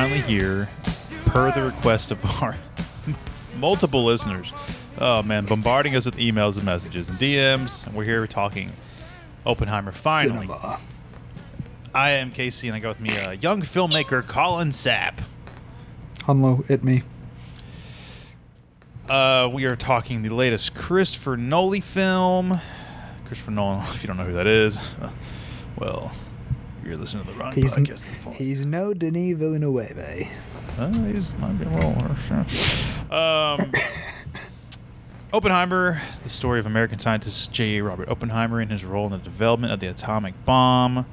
Finally here, per the request of our multiple listeners. Oh man, bombarding us with emails and messages and DMs, and we're here talking Oppenheimer finally. Cinema. I am Casey, and I got with me a young filmmaker, Collin Sapp. Hello, it me. Uh, we are talking the latest Christopher Nolan film. Christopher Nolan, if you don't know who that is, well, you're listening to the wrong He's podcast at this point. he's no Denis Villeneuve. Uh, he's might be a little. Sure. Um, Oppenheimer, the story of American scientist J. Robert Oppenheimer and his role in the development of the atomic bomb,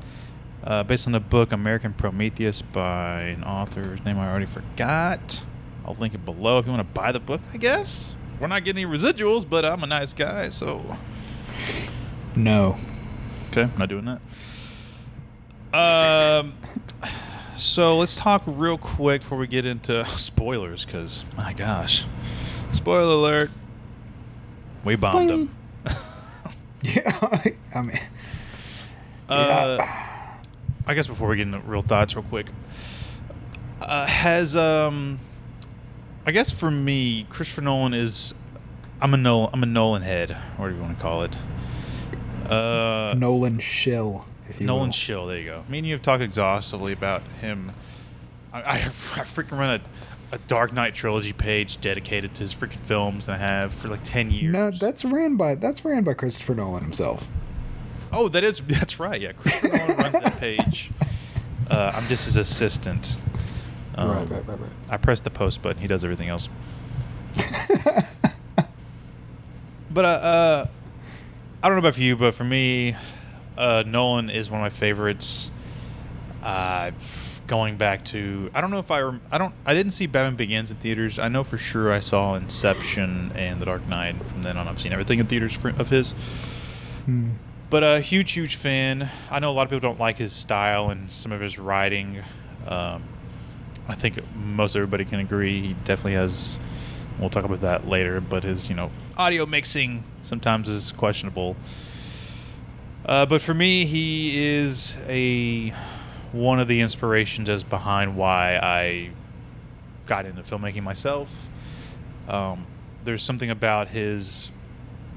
uh, based on the book American Prometheus by an author whose name I already forgot. I'll link it below if you want to buy the book. I guess we're not getting any residuals, but I'm a nice guy, so No. Okay, I'm not doing that. Um, so let's talk real quick before we get into spoilers, because my gosh, spoiler alert, we bombed them. Yeah, I mean, Uh, I guess before we get into real thoughts, real quick, uh, has um, I guess for me, Christopher Nolan is, I'm a Nolan, I'm a Nolan head, whatever you want to call it. Uh, Nolan Shill, if you Nolan will. Shill, there you go. Me and you have talked exhaustively about him. I, I, I freaking run a, a Dark Knight trilogy page dedicated to his freaking films, and I have for like ten years. No, that's ran by that's ran by Christopher Nolan himself. oh, that is that's right. Yeah, Christopher Nolan runs that page. Uh, I'm just his assistant. Um, right, right, right, right. I press the post button. He does everything else. But uh, uh, I don't know about you, but for me, uh, Nolan is one of my favorites. Uh, going back to, I don't know if I, rem- I don't, I didn't see Batman Begins in theaters. I know for sure I saw Inception and The Dark Knight. From then on, I've seen everything in theaters for, of his. Hmm. But a huge, huge fan. I know a lot of people don't like his style and some of his writing. Um, I think most everybody can agree he definitely has. We'll talk about that later, but his you know audio mixing sometimes is questionable. Uh, but for me, he is a one of the inspirations as behind why I got into filmmaking myself. Um, there's something about his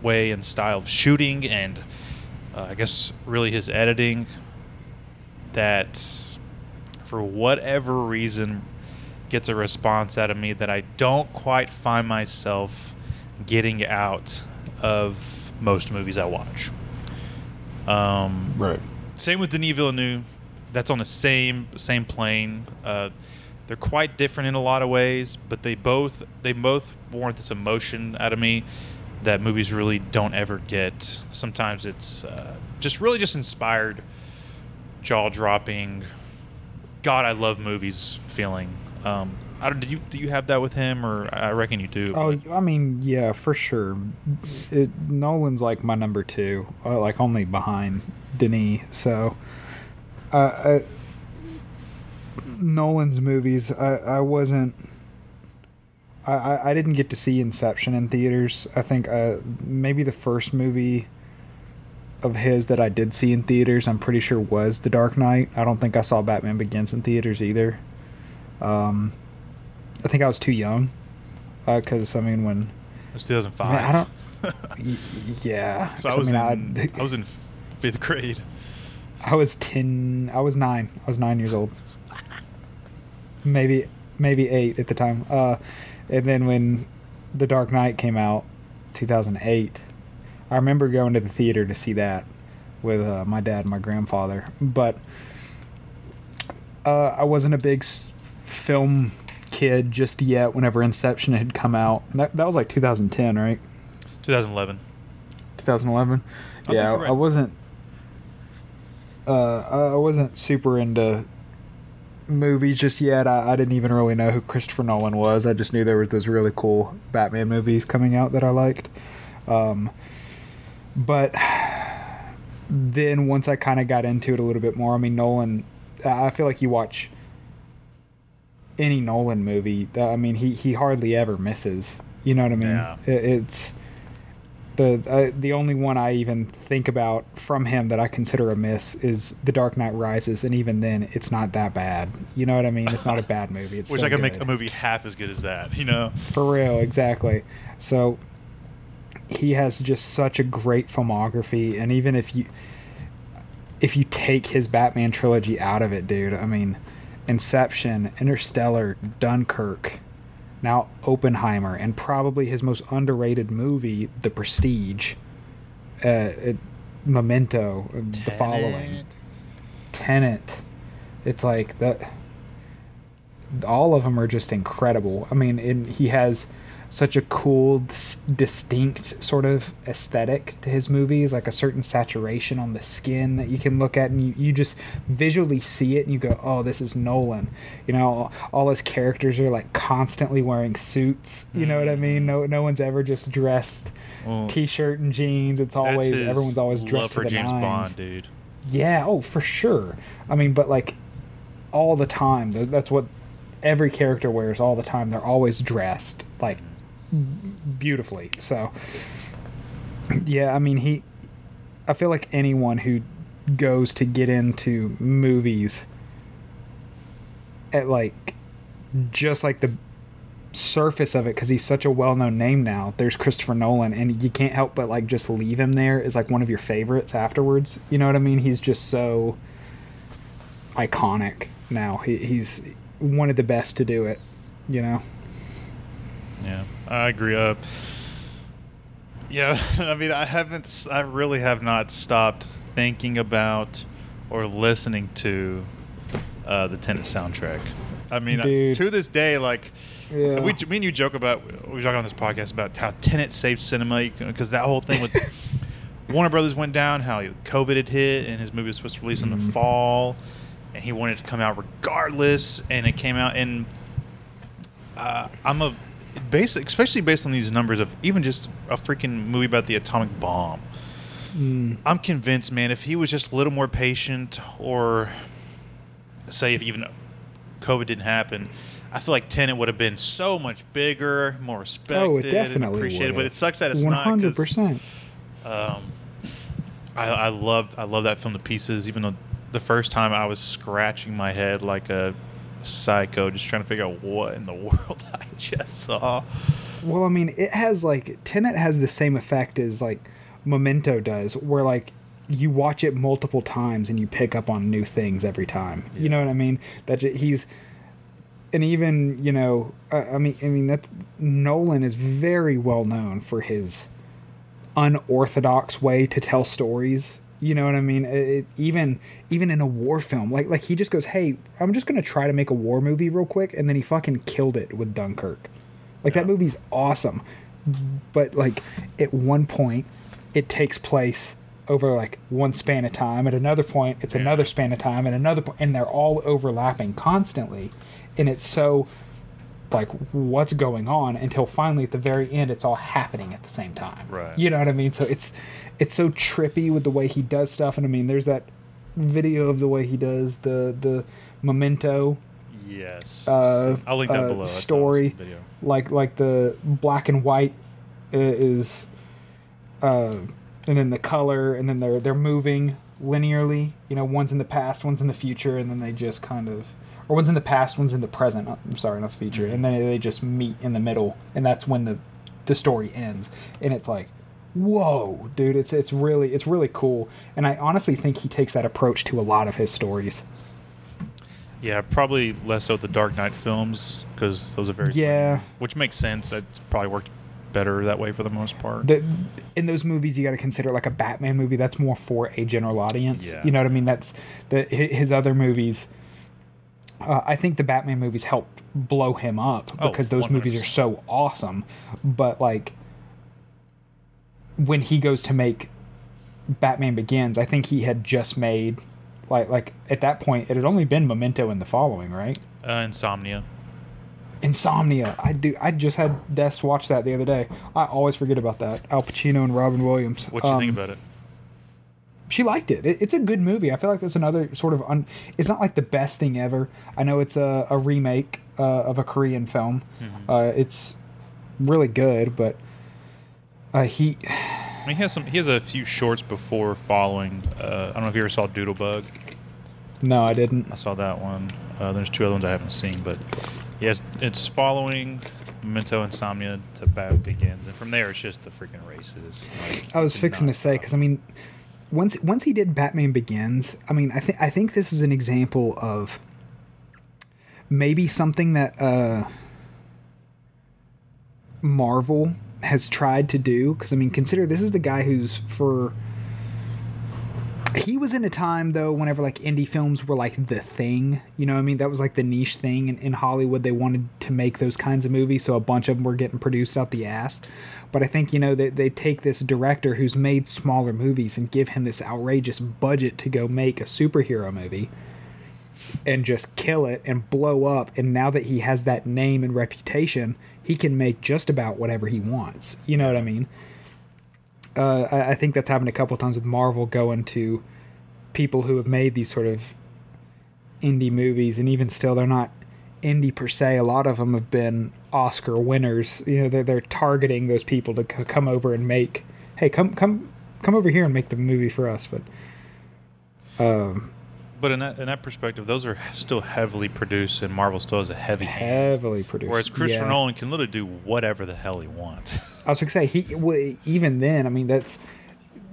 way and style of shooting, and uh, I guess really his editing that, for whatever reason, gets a response out of me that I don't quite find myself getting out of most movies I watch. Um, Right. same with Denis Villeneuve. That's on the same same plane. Uh, they're quite different in a lot of ways, but they both they both warrant this emotion out of me that movies really don't ever get. Sometimes it's uh, just really just inspired, jaw dropping. God, I love movies feeling. Um, I don't. Do you do you have that with him, or I reckon you do? Oh, I mean, yeah, for sure. It, Nolan's like my number two, uh, like only behind Denis. So, uh, I, Nolan's movies, I, I wasn't. I, I, I didn't get to see Inception in theaters. I think uh, maybe the first movie of his that I did see in theaters, I'm pretty sure was The Dark Knight. I don't think I saw Batman Begins in theaters either. Um, I think I was too young. Because I mean, when it was 2005. Man, I don't- yeah, so I was mean, in I was in fifth grade. I was ten. I was nine. I was nine years old. Maybe maybe eight at the time. Uh, and then when The Dark Knight came out, two thousand eight, I remember going to the theater to see that with uh, my dad and my grandfather. But uh, I wasn't a big s- film kid just yet. Whenever Inception had come out, that that was like two thousand ten, right? 2011. 2011. Yeah, think you're I, wasn't. Uh, I wasn't super into movies just yet. I, I didn't even really know who Christopher Nolan was. I just knew there was those really cool Batman movies coming out that I liked. Um, but then once I kind of got into it a little bit more, I mean Nolan. I feel like you watch any Nolan movie. I mean he he hardly ever misses. You know what I mean? Yeah. It, it's The uh, the only one I even think about from him that I consider a miss is The Dark Knight Rises, and even then, it's not that bad. You know what I mean? It's not a bad movie. It's Wish I could make a movie half as good as that. You know. For real, exactly. So he has just such a great filmography, and even if you if you take his Batman trilogy out of it, dude, I mean, Inception, Interstellar, Dunkirk, now Oppenheimer, and probably his most underrated movie, The Prestige, uh, it, Memento, uh, the following, Tenet. It's like that all of them are just incredible. I mean, he has such a cool, dis- distinct sort of aesthetic to his movies, like a certain saturation on the skin that you can look at, and you, you just visually see it, and you go, "Oh, this is Nolan." You know, all his characters are like constantly wearing suits. You know what I mm. mean? No, no one's ever just dressed Well, t-shirt and jeans. It's always everyone's always dressed for to the James nines. Bond, dude. Yeah, oh, for sure. I mean, but like all the time. That's what every character wears all the time. They're always dressed like beautifully. So yeah, I mean, he I feel like anyone who goes to get into movies at like just like the surface of it because he's such a well-known name now there's christopher nolan and you can't help but like just leave him there is like one of your favorites afterwards. You know what i mean? He's just so iconic now. He, he's one of the best to do it you know? Yeah, I agree. Uh, yeah, I mean, I haven't, I really have not stopped thinking about or listening to uh, the Tenet soundtrack. I mean, I- to this day, like, Yeah. we, me and you joke about, we were talking on this podcast about how Tenet saved cinema because that whole thing with Warner Brothers went down, how COVID had hit, and his movie was supposed to release in the Mhm. fall, and he wanted to come out regardless, and it came out And uh, I'm a basic, especially based on these numbers of even just a freaking movie about the atomic bomb. Mm. I'm convinced, man, if he was just a little more patient, or say if even COVID didn't happen, I feel like Tenet would have been so much bigger, more respected, oh it definitely appreciated. But it sucks that it's not. 'cause, 100% Um, I, I love I love that film to pieces. Even though the first time I was scratching my head like a psycho, just trying to figure out what in the world I just saw. Well, I mean, it has like Tenet has the same effect as like Memento does, where like you watch it multiple times and you pick up on new things every time. You know what I mean? That he's and even you know, I, I mean, I mean that Nolan is very well known for his unorthodox way to tell stories. You know what I mean? It, even even in a war film, like like he just goes, "Hey, I'm just gonna try to make a war movie real quick," and then he fucking killed it with Dunkirk. Like that movie's awesome, but like at one point, it takes place over like one span of time. At another point, it's Yeah. another span of time. At another point, and they're all overlapping constantly, and it's so like what's going on until finally at the very end it's all happening at the same time Right. you know what i mean so it's it's so trippy with the way he does stuff and i mean there's that video of the way he does the the memento Yes. uh, I'll link that uh, below. That's story awesome video. like like the black and white is uh and then the color and then they're they're moving linearly you know one's in the past one's in the future and then they just kind of or one's in the past one's in the present uh, i'm sorry not the future and then they just meet in the middle and that's when the the story ends and it's like whoa dude it's it's really it's really cool and i honestly think he takes that approach to a lot of his stories Yeah, probably less so the Dark Knight films because those are very Yeah. which makes sense. It's probably worked better that way for the most part. the, in those movies you got to consider like a batman movie that's more for a general audience Yeah. you know what i mean that's the his other movies uh, i think the batman movies helped blow him up Oh, because those movies are so awesome but like when he goes to make batman begins i think he had just made like like at that point it had only been memento and the following right uh, Insomnia. Insomnia. I do. I just had Des watch that the other day. I always forget about that. Al Pacino and Robin Williams. What do you think Um, about it? She liked it. it. It's a good movie. I feel like that's another sort of. Un, it's not like the best thing ever. I know it's a, a remake uh, of a Korean film. Mm-hmm. Uh, it's really good, but uh, he mean, he has some. He has a few shorts before following. Uh, I don't know if you ever saw Doodlebug. No, I didn't. I saw that one. Uh, there's two other ones I haven't seen, but yes, it's following Memento Insomnia to Batman Begins, and from there it's just the freaking races. Like, I was fixing to say because I mean, once once he did Batman Begins, I mean, I think I think this is an example of maybe something that uh, Marvel has tried to do. Because I mean, consider this is the guy who's for. He was in a time though, whenever like indie films were like the thing, you know. I mean, that was like the niche thing in, in Hollywood. They wanted to make those kinds of movies, so a bunch of them were getting produced out the ass. But I think you know they they take this director who's made smaller movies and give him this outrageous budget to go make a superhero movie and just kill it and blow up. And now that he has that name and reputation, he can make just about whatever he wants. You know what I mean? Uh, I, I think that's happened a couple times with Marvel going to people who have made these sort of indie movies, and even still, they're not indie per se. A lot of them have been Oscar winners. You know, they're they're targeting those people to c- come over and make. Hey, come come come over here and make the movie for us. But um, But in that in that perspective, those are still heavily produced, and Marvel still has a heavy hand. heavily produced. Whereas Christopher Yeah. Nolan can literally do whatever the hell he wants. I was gonna say he well, even then. I mean, that's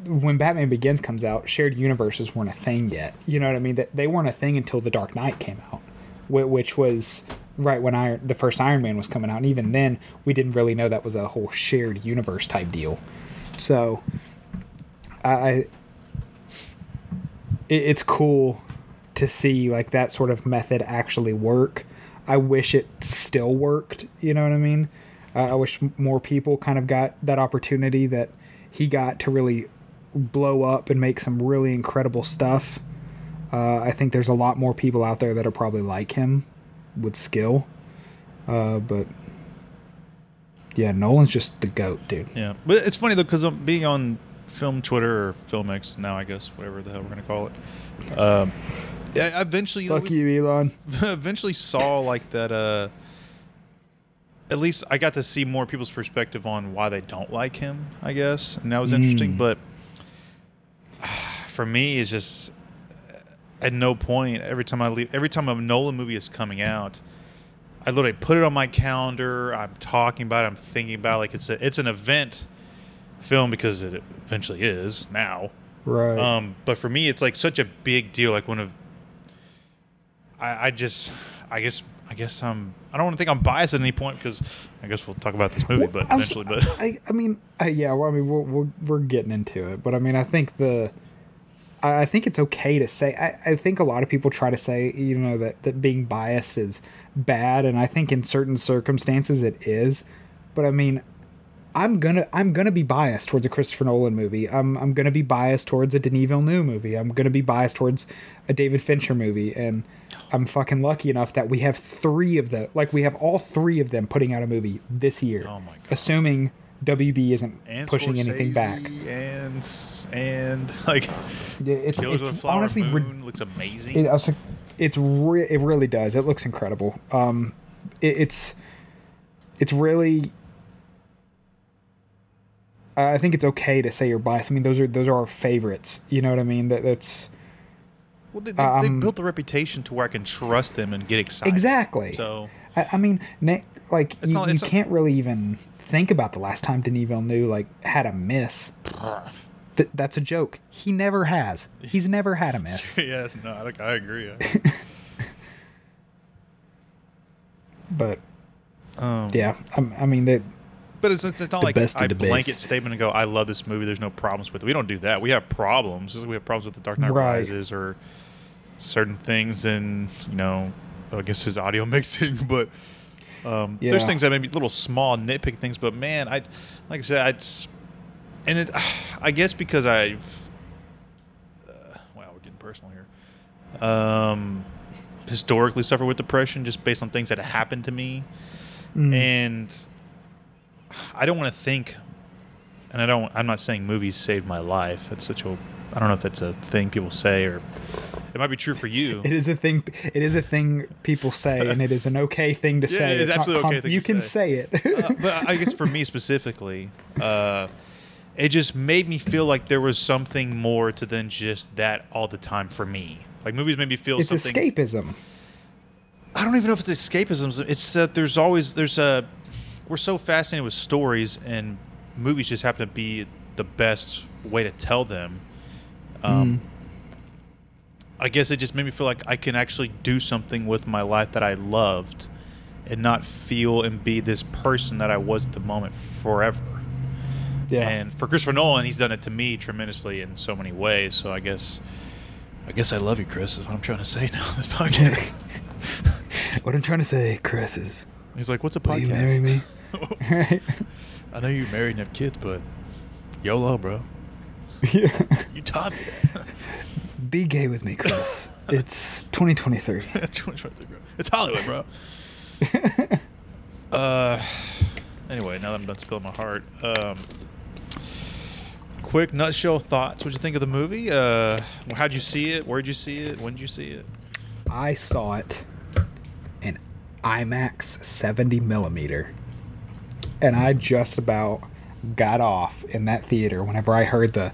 when Batman Begins comes out. Shared universes weren't a thing yet. You know what I mean? That they weren't a thing until The Dark Knight came out, which was right when Iron the first Iron Man was coming out. And even then, we didn't really know that was a whole shared universe type deal. So, I, I it, it's cool to see like that sort of method actually work. I wish it still worked. You know what I mean? Uh, I wish more people kind of got that opportunity that he got to really blow up and make some really incredible stuff. Uh, I think there's a lot more people out there that are probably like him with skill. Uh, but yeah, Nolan's just the goat, dude. Yeah, but it's funny though because I'm being on film Twitter or FilmX now, I guess whatever the hell we're gonna call it. Um, I eventually, you Fuck you, Elon. eventually saw like that. Uh, at least I got to see more people's perspective on why they don't like him. I guess, and that was interesting. Mm. But for me, it's just at no point every time I leave, every time a Nolan movie is coming out. I literally put it on my calendar. I'm talking about it. I'm thinking about it like it's a, it's an event film because it eventually is now. Right. Um, but for me, it's like such a big deal. Like one of, I, I just, I guess, I guess I'm. I don't want to think I'm biased at any point because I guess we'll talk about this movie, Well, but I eventually. But I, I mean, uh, yeah. Well, I mean, we're, we're we're getting into it, but I mean, I think the, I, I think it's okay to say. I, I think a lot of people try to say, you know, that that being biased is bad, and I think in certain circumstances it is, but I mean. I'm gonna I'm gonna be biased towards a Christopher Nolan movie. I'm I'm gonna be biased towards a Denis Villeneuve movie. I'm gonna be biased towards a David Fincher movie, and I'm fucking lucky enough that we have three of the like we have all three of them putting out a movie this year. Oh my God. Assuming WB isn't and pushing anything back. and and like It's, Killers it's Flower honestly Moon looks amazing. it, I was like, it's re- it really does. It looks incredible. Um, it, it's it's really. I I think it's okay to say you're biased. I mean, those are those are our favorites. You know what I mean? That that's well, they, they, they um, built the reputation to where I can trust them and get excited. exactly. So I, I mean, na- like you, not- you can't really even think about the last time Denis Villeneuve like had a miss. Th- that's a joke. He never has. He's never had a miss. yes, no, I, I agree. But Um, yeah, I, I mean that. But it's, it's, it's not The like best of I the blanket best. statement and go, I love this movie. There's no problems with it. We don't do that. We have problems. We have problems with The Dark Knight Right. Rises or certain things and, you know, I guess his audio mixing. But um, there's things that may be little small nitpick things. But man, I, like I said, it's, and it, I guess because I've, uh, wow, we're getting personal here. Um, historically suffer with depression just based on things that happened to me mm, and I don't want to think, and I don't. I'm not saying movies saved my life. That's such a. I don't know if that's a thing people say, or it might be true for you. It is a thing. It is a thing people say, and it is an okay thing to Yeah, say. it's not absolutely okay thing You can say. say it. Uh, but I guess for me specifically, uh, it just made me feel like there was something more to than just that all the time for me. Like movies made me feel It's something. escapism. I don't even know if it's escapism. It's that there's always there's a we're so fascinated with stories, and movies just happen to be the best way to tell them. Um, I guess it just made me feel like I can actually do something with my life that I loved, and not feel and be this person that I was at the moment forever. Yeah. And for Christopher Nolan, he's done it to me tremendously in so many ways. So I guess, I guess I love you, Chris. Is what I'm trying to say now. This podcast. what I'm trying to say, Chris, is He's like, "What's a will podcast?" you marry me? right? I know you're married and have kids, but YOLO, bro. yeah. You taught me that. Be gay with me, Chris. it's 2023. 2023, bro. it's Hollywood, bro. uh, anyway, now that I'm done spilling my heart, um, quick nutshell thoughts. What'd you think of the movie? Uh, how'd you see it? Where'd you see it? When did you see it? I saw it in IMAX 70 millimeter, and I just about got off in that theater whenever I heard the.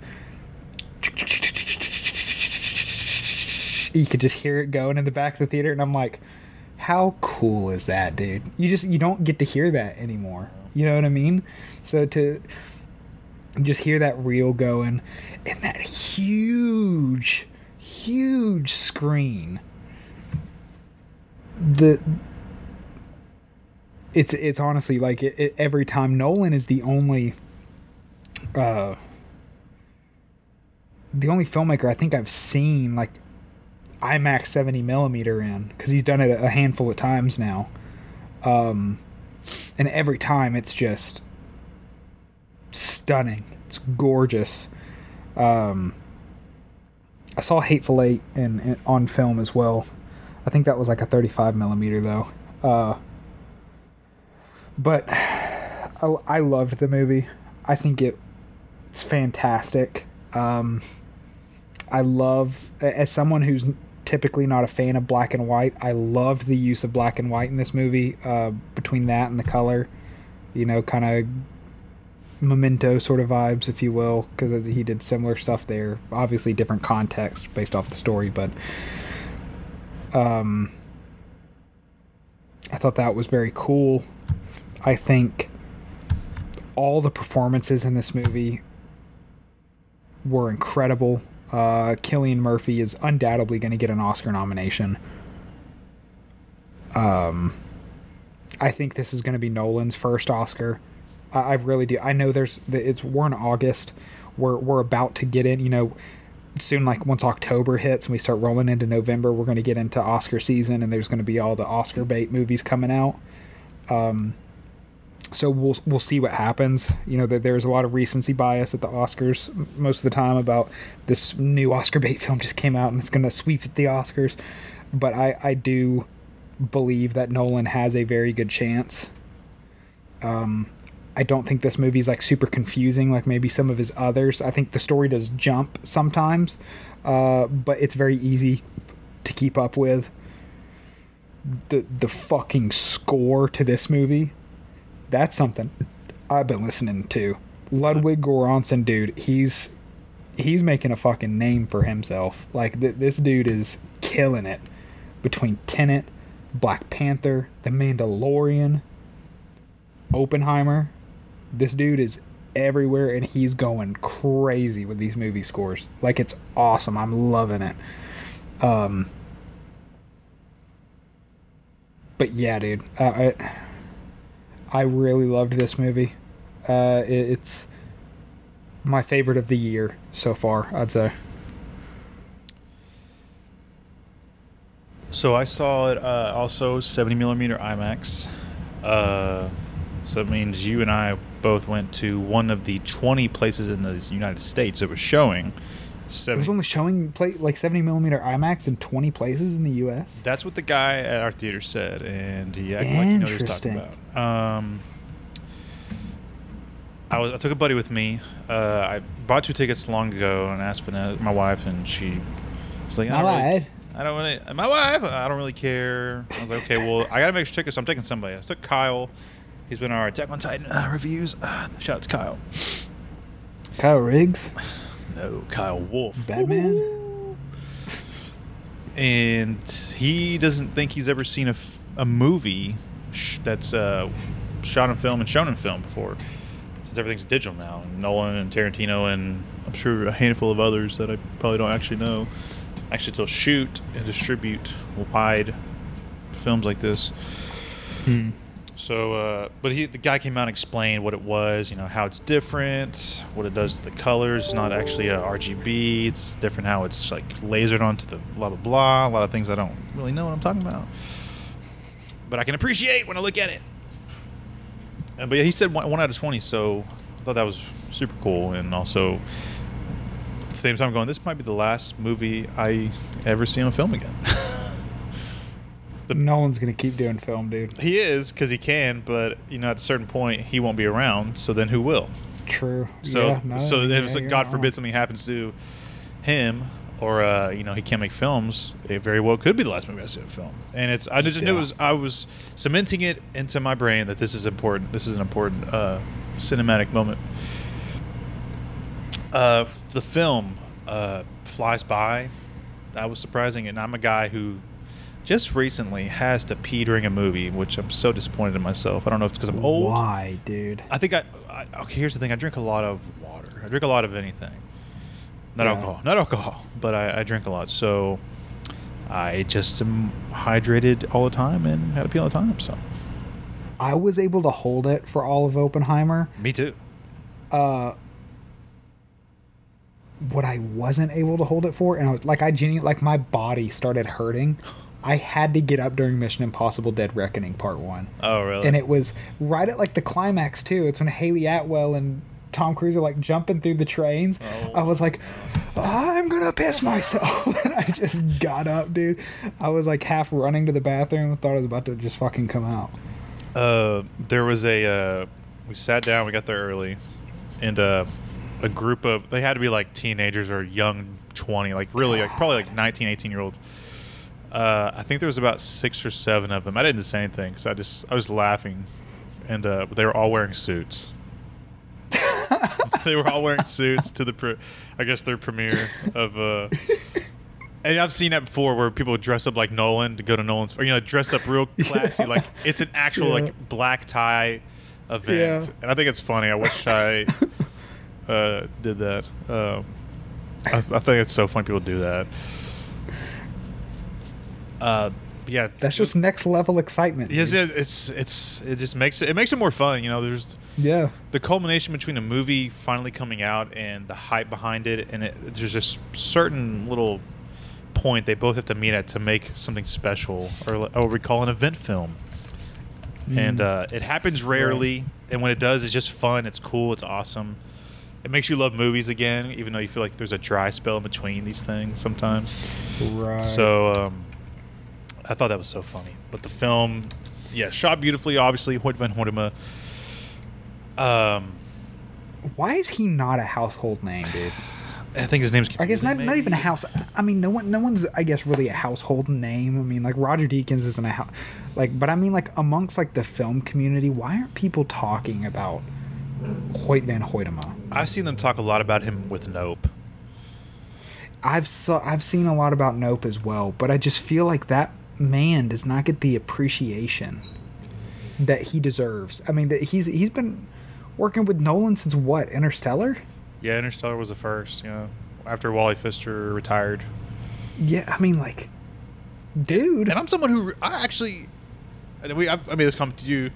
You could just hear it going in the back of the theater, and I'm like, "How cool is that, dude?" You just you don't get to hear that anymore. You know what I mean? So to just hear that reel going and that huge, huge screen the it's it's honestly like it, it, every time Nolan is the only uh the only filmmaker I think I've seen like IMAX 70 millimeter in because he's done it a handful of times now. Um and every time it's just stunning. It's gorgeous. Um I saw Hateful Eight in, in on film as well. I think that was like a 35 millimeter though. Uh, but I, I loved the movie. I think it it's fantastic. Um, I love as someone who's typically not a fan of black and white. I loved the use of black and white in this movie. Uh, between that and the color, you know, kind of memento sort of vibes, if you will, because he did similar stuff there. Obviously, different context based off the story, but um, I thought that was very cool. I think all the performances in this movie were incredible. Uh, Cillian Murphy is undoubtedly going to get an Oscar nomination. Um, I think this is going to be Nolan's first Oscar. I, I really do. I know there's it's we're in August. We're we're about to get in. You know, soon like once October hits and we start rolling into November, we're going to get into Oscar season and there's going to be all the Oscar bait movies coming out. Um, so we'll we'll see what happens. You know that there's a lot of recency bias at the Oscars most of the time about this new Oscar bait film just came out and it's going to sweep the Oscars. But I I do believe that Nolan has a very good chance. Um, I don't think this movie's like super confusing like maybe some of his others. I think the story does jump sometimes, uh, but it's very easy to keep up with. The the fucking score to this movie, that's something I've been listening to. Ludwig Göransson, dude, he's he's making a fucking name for himself. Like th- this dude is killing it between Tenet, Black Panther, The Mandalorian, Oppenheimer. This dude is everywhere and he's going crazy with these movie scores. Like it's awesome. I'm loving it. Um But yeah, dude. Uh, I I really loved this movie. Uh it, it's my favorite of the year so far, I'd say. So I saw it uh, also 70 millimeter IMAX. Uh, so that means you and I both went to one of the 20 places in the United States it was showing. It was only showing play, like 70 millimeter IMAX in 20 places in the U.S. That's what the guy at our theater said, and he acted like he knew what he was talking about. Um, I was I took a buddy with me. Uh, I bought two tickets long ago and asked Vanessa, my wife, and she was like, My I don't really, wife. I don't really, my wife, I don't really care. I was like, okay, well, I got to make sure tickets, so I'm taking somebody. I took Kyle. He's been on our Attack on Titan uh, reviews. Uh, shout out to Kyle. Kyle Riggs, No, Kyle Wolf. Batman. And he doesn't think he's ever seen a, f- a movie sh- that's uh, shot in film and shown in film before. Since everything's digital now. And Nolan and Tarantino and I'm sure a handful of others that I probably don't actually know actually still shoot and distribute wide films like this. Hmm. So, uh, but he, the guy came out and explained what it was, you know, how it's different, what it does to the colors. It's not actually a RGB. It's different how it's like lasered onto the blah blah blah. A lot of things I don't really know what I'm talking about, but I can appreciate when I look at it. But yeah, he said one, one out of twenty, so I thought that was super cool. And also, at the same time, going, this might be the last movie I ever see on film again. The- Nolan's gonna keep doing film, dude. He is because he can, but you know, at a certain point, he won't be around. So then, who will? True. So, yeah, no, so yeah, if God forbid wrong. something happens to him, or uh, you know, he can't make films. It very well could be the last movie I see on film. And it's I just knew it was I was cementing it into my brain that this is important. This is an important uh, cinematic moment. Uh, the film uh, flies by. That was surprising, and I'm a guy who just recently has to pee during a movie, which I'm so disappointed in myself. I don't know if it's because I'm old. Why, dude? I think I, I. Okay, here's the thing. I drink a lot of water. I drink a lot of anything. Not Yeah. alcohol. Not alcohol. But I, I drink a lot. So I just am hydrated all the time and had to pee all the time. So I was able to hold it for all of Oppenheimer. me too. Uh, what I wasn't able to hold it for, and I was like, I genuinely like my body started hurting. I had to get up during Mission Impossible: Dead Reckoning Part One, Oh really? and it was right at like the climax too. It's when Hayley Atwell and Tom Cruise are like jumping through the trains. Oh. I was like, I'm gonna piss myself, and I just got up, dude. I was like half running to the bathroom, and thought I was about to just fucking come out. uh, there was a. Uh, we sat down. We got there early, and uh, a group of they had to be like teenagers or young twenty, like really, like probably like 19, 18 year olds. Uh, I think there was about six or seven of them. I didn't say anything because I just I was laughing, and uh, they were all wearing suits. they were all wearing suits to the, pre- I guess their premiere of. Uh, and I've seen that before, where people dress up like Nolan to go to Nolan's, or you know, dress up real classy, Yeah. like it's an actual Yeah. like black tie event, Yeah. and I think it's funny. I wish I uh, did that. Um, I, I think it's so funny people do that. Uh, yeah, That's just next level excitement. yes, it, it's it's it just makes it it makes it more fun. You know, there's yeah. the culmination between a movie finally coming out and the hype behind it, and it, there's just certain little point they both have to meet at to make something special, or, or what we call an event film. And Mm. uh, it happens rarely, and when it does, it's just fun. It's cool. It's awesome. It makes you love movies again, even though you feel like there's a dry spell in between these things sometimes. Right. So um, I thought that was so funny. But the film, yeah, shot beautifully. Obviously, Hoyt van Hoytema. Um, why is he not a household name, dude? I think his name's. I guess not, not even a house. I mean, no one, no one's. I guess really a household name. I mean, like Roger Deakins isn't a house. Like, but I mean, like amongst like the film community, why aren't people talking about Hoyt van Hoytema? I've seen them talk a lot about him with Nope. I've saw, I've seen a lot about Nope as well, but I just feel like that man does not get the appreciation that he deserves. I mean, that he's he's been working with Nolan since what Interstellar. Yeah, Interstellar was the first. You know, after Wally Pfister retired. Yeah, I mean, like, dude. And I'm someone who I actually, and we I, I made this comes to you.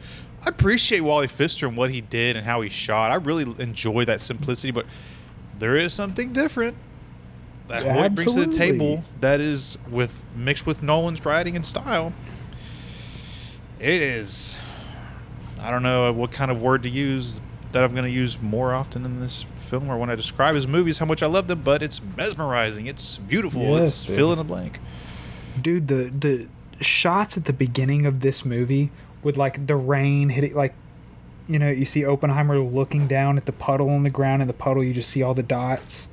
I appreciate Wally Pfister and what he did and how he shot. I really enjoy that simplicity, but there is something different that Yeah, Hoyt brings to the table that is with mixed with Nolan's writing and style. It is. I don't know what kind of word to use that I'm going to use more often in this film or when I describe his movies, how much I love them, but it's mesmerizing. It's beautiful. Yes, it's dude. fill in the blank. dude the the shots at the beginning of this movie with like the rain hitting like you know you see oppenheimer looking down at the puddle on the ground and the puddle you just see all the dots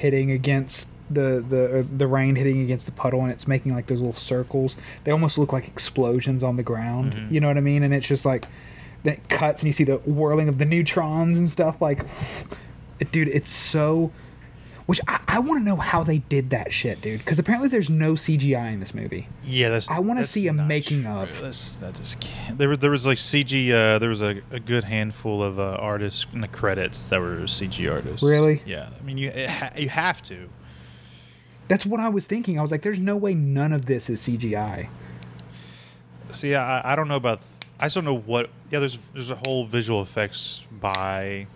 hitting against the the uh, the rain hitting against the puddle and it's making like those little circles they almost look like explosions on the ground Mhm. you know what i mean and it's just like then it cuts and you see the whirling of the neutrons and stuff like dude. It's so. Which I, I want to know how they did that shit, dude. Because apparently there's no CGI in this movie. Yeah, that's. I wanna see a making true. of. That's, that just can't. There, were- there was like CG. Uh, there was a, a good handful of uh, artists in the credits that were CG artists. Really? Yeah. I mean, you ha- you have to. That's what I was thinking. I was like, there's no way none of this is CGI. See, I, I don't know about. I just don't know what. Yeah, there's there's a whole visual effects by.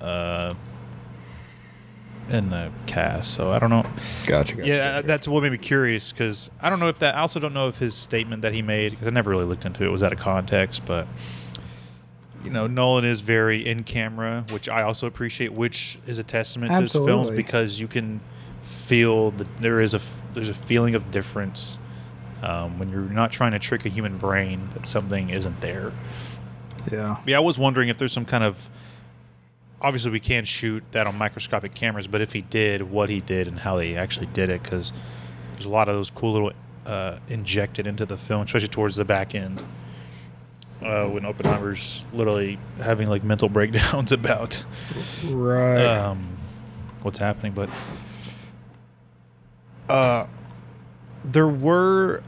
Uh. In the cast, so I don't know. Gotcha. Yeah, that's what made me curious because I don't know if that. I also don't know if his statement that he made because I never really looked into it was out of context, but you know, Nolan is very in camera, which I also appreciate, which is a testament to his films because you can feel that there is a f- there's a feeling of difference um, when you're not trying to trick a human brain that something isn't there. Yeah. Yeah, I was wondering if there's some kind of. Obviously, we can't shoot that on microscopic cameras, but if he did, what he did and how they actually did it, because there's a lot of those cool little uh, injected into the film, especially towards the back end, uh, when Oppenheimer's literally having like mental breakdowns about Right. um, what's happening. But uh, there were,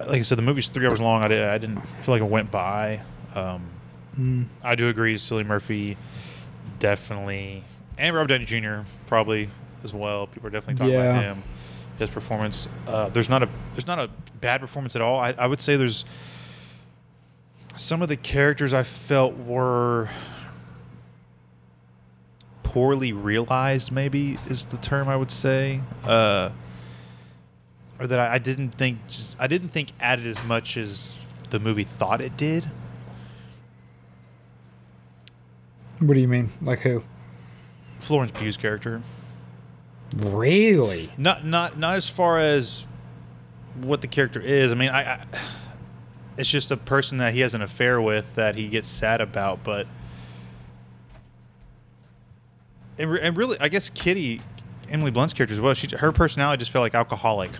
like I said, the movie's three hours long. I, did, I didn't feel like it went by. Um, Mm. I do agree. Cillian Murphy definitely, and Robert Downey Jr. probably as well. People are definitely talking about him, his performance. Uh, there's not a there's not a bad performance at all. I, I would say there's some of the characters I felt were poorly realized. Maybe is the term I would say. Uh, or that I, I didn't think just, I didn't think added as much as the movie thought it did. What do you mean? Like who? Florence Pugh's character. Really? Not not not as far as what the character is. I mean, I, I it's just a person that he has an affair with that he gets sad about, but and, re- and really, I guess Kitty, Emily Blunt's character as well. She her personality just felt like alcoholic.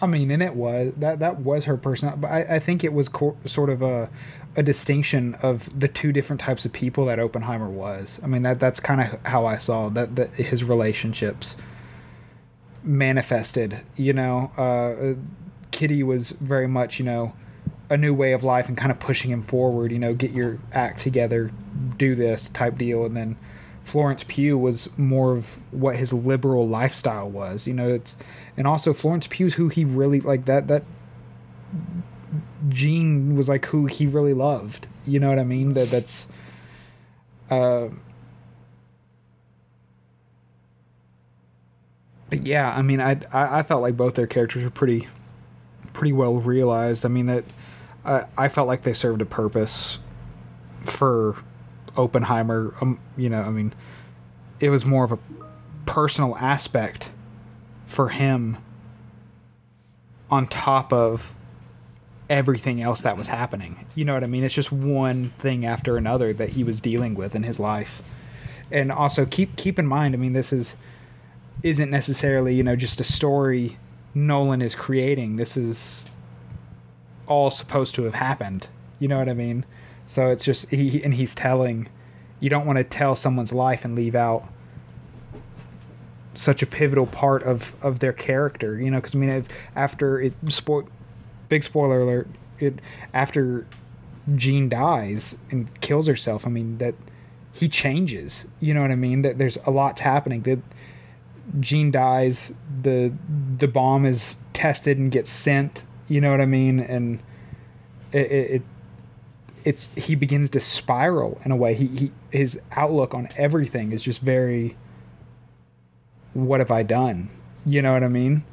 I mean, and it was that that was her personality, but I, I think it was co- sort of a a distinction of the two different types of people that Oppenheimer was. I mean, that that's kind of how I saw that that his relationships manifested. You know, uh, Kitty was very much you know a new way of life and kind of pushing him forward. You know, get your act together, do this type deal, and then. Florence Pugh was more of what his liberal lifestyle was, you know. It's and also Florence Pugh's who he really like. That that Jean was like who he really loved. You know what I mean? That that's. Uh, but yeah, I mean, I, I I felt like both their characters were pretty, pretty well realized. I mean that, I I felt like they served a purpose, for Oppenheimer. Um, you know, I mean, it was more of a personal aspect for him on top of everything else that was happening. You know what I mean? It's just one thing after another that he was dealing with in his life. And also keep keep in mind, I mean, this is isn't necessarily, you know, just a story Nolan is creating. This is all supposed to have happened. You know what I mean? So it's just he and he's telling you don't want to tell someone's life and leave out such a pivotal part of of their character, you know, cuz I mean if after it spoil big spoiler alert, it after Jean dies and kills herself, I mean that he changes. You know what I mean? That there's a lot's happening. That Jean dies, the the bomb is tested and gets sent. You know what I mean? And it, it, it it's he begins to spiral in a way. He, he his outlook on everything is just very. What have I done? You know what I mean?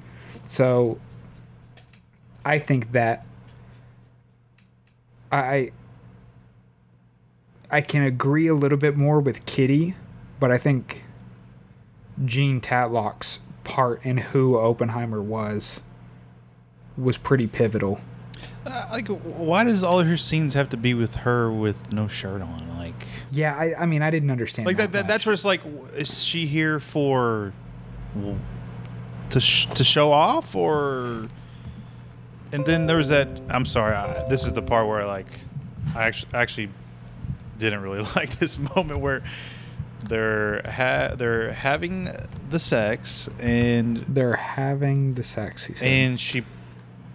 So. I think that. I. I can agree a little bit more with Kitty, but I think Jean Tatlock's part in who Oppenheimer was was pretty pivotal. Uh, like, why does all of her scenes have to be with her with no shirt on? Like, Yeah, I, I mean, I didn't understand. like that, that that's where it's like, is she here for to sh- to show off or? And then there was that. I'm sorry. I, this is the part where like, I actually actually didn't really like this moment where they're ha- they're having the sex and They're having the sex. He said. and she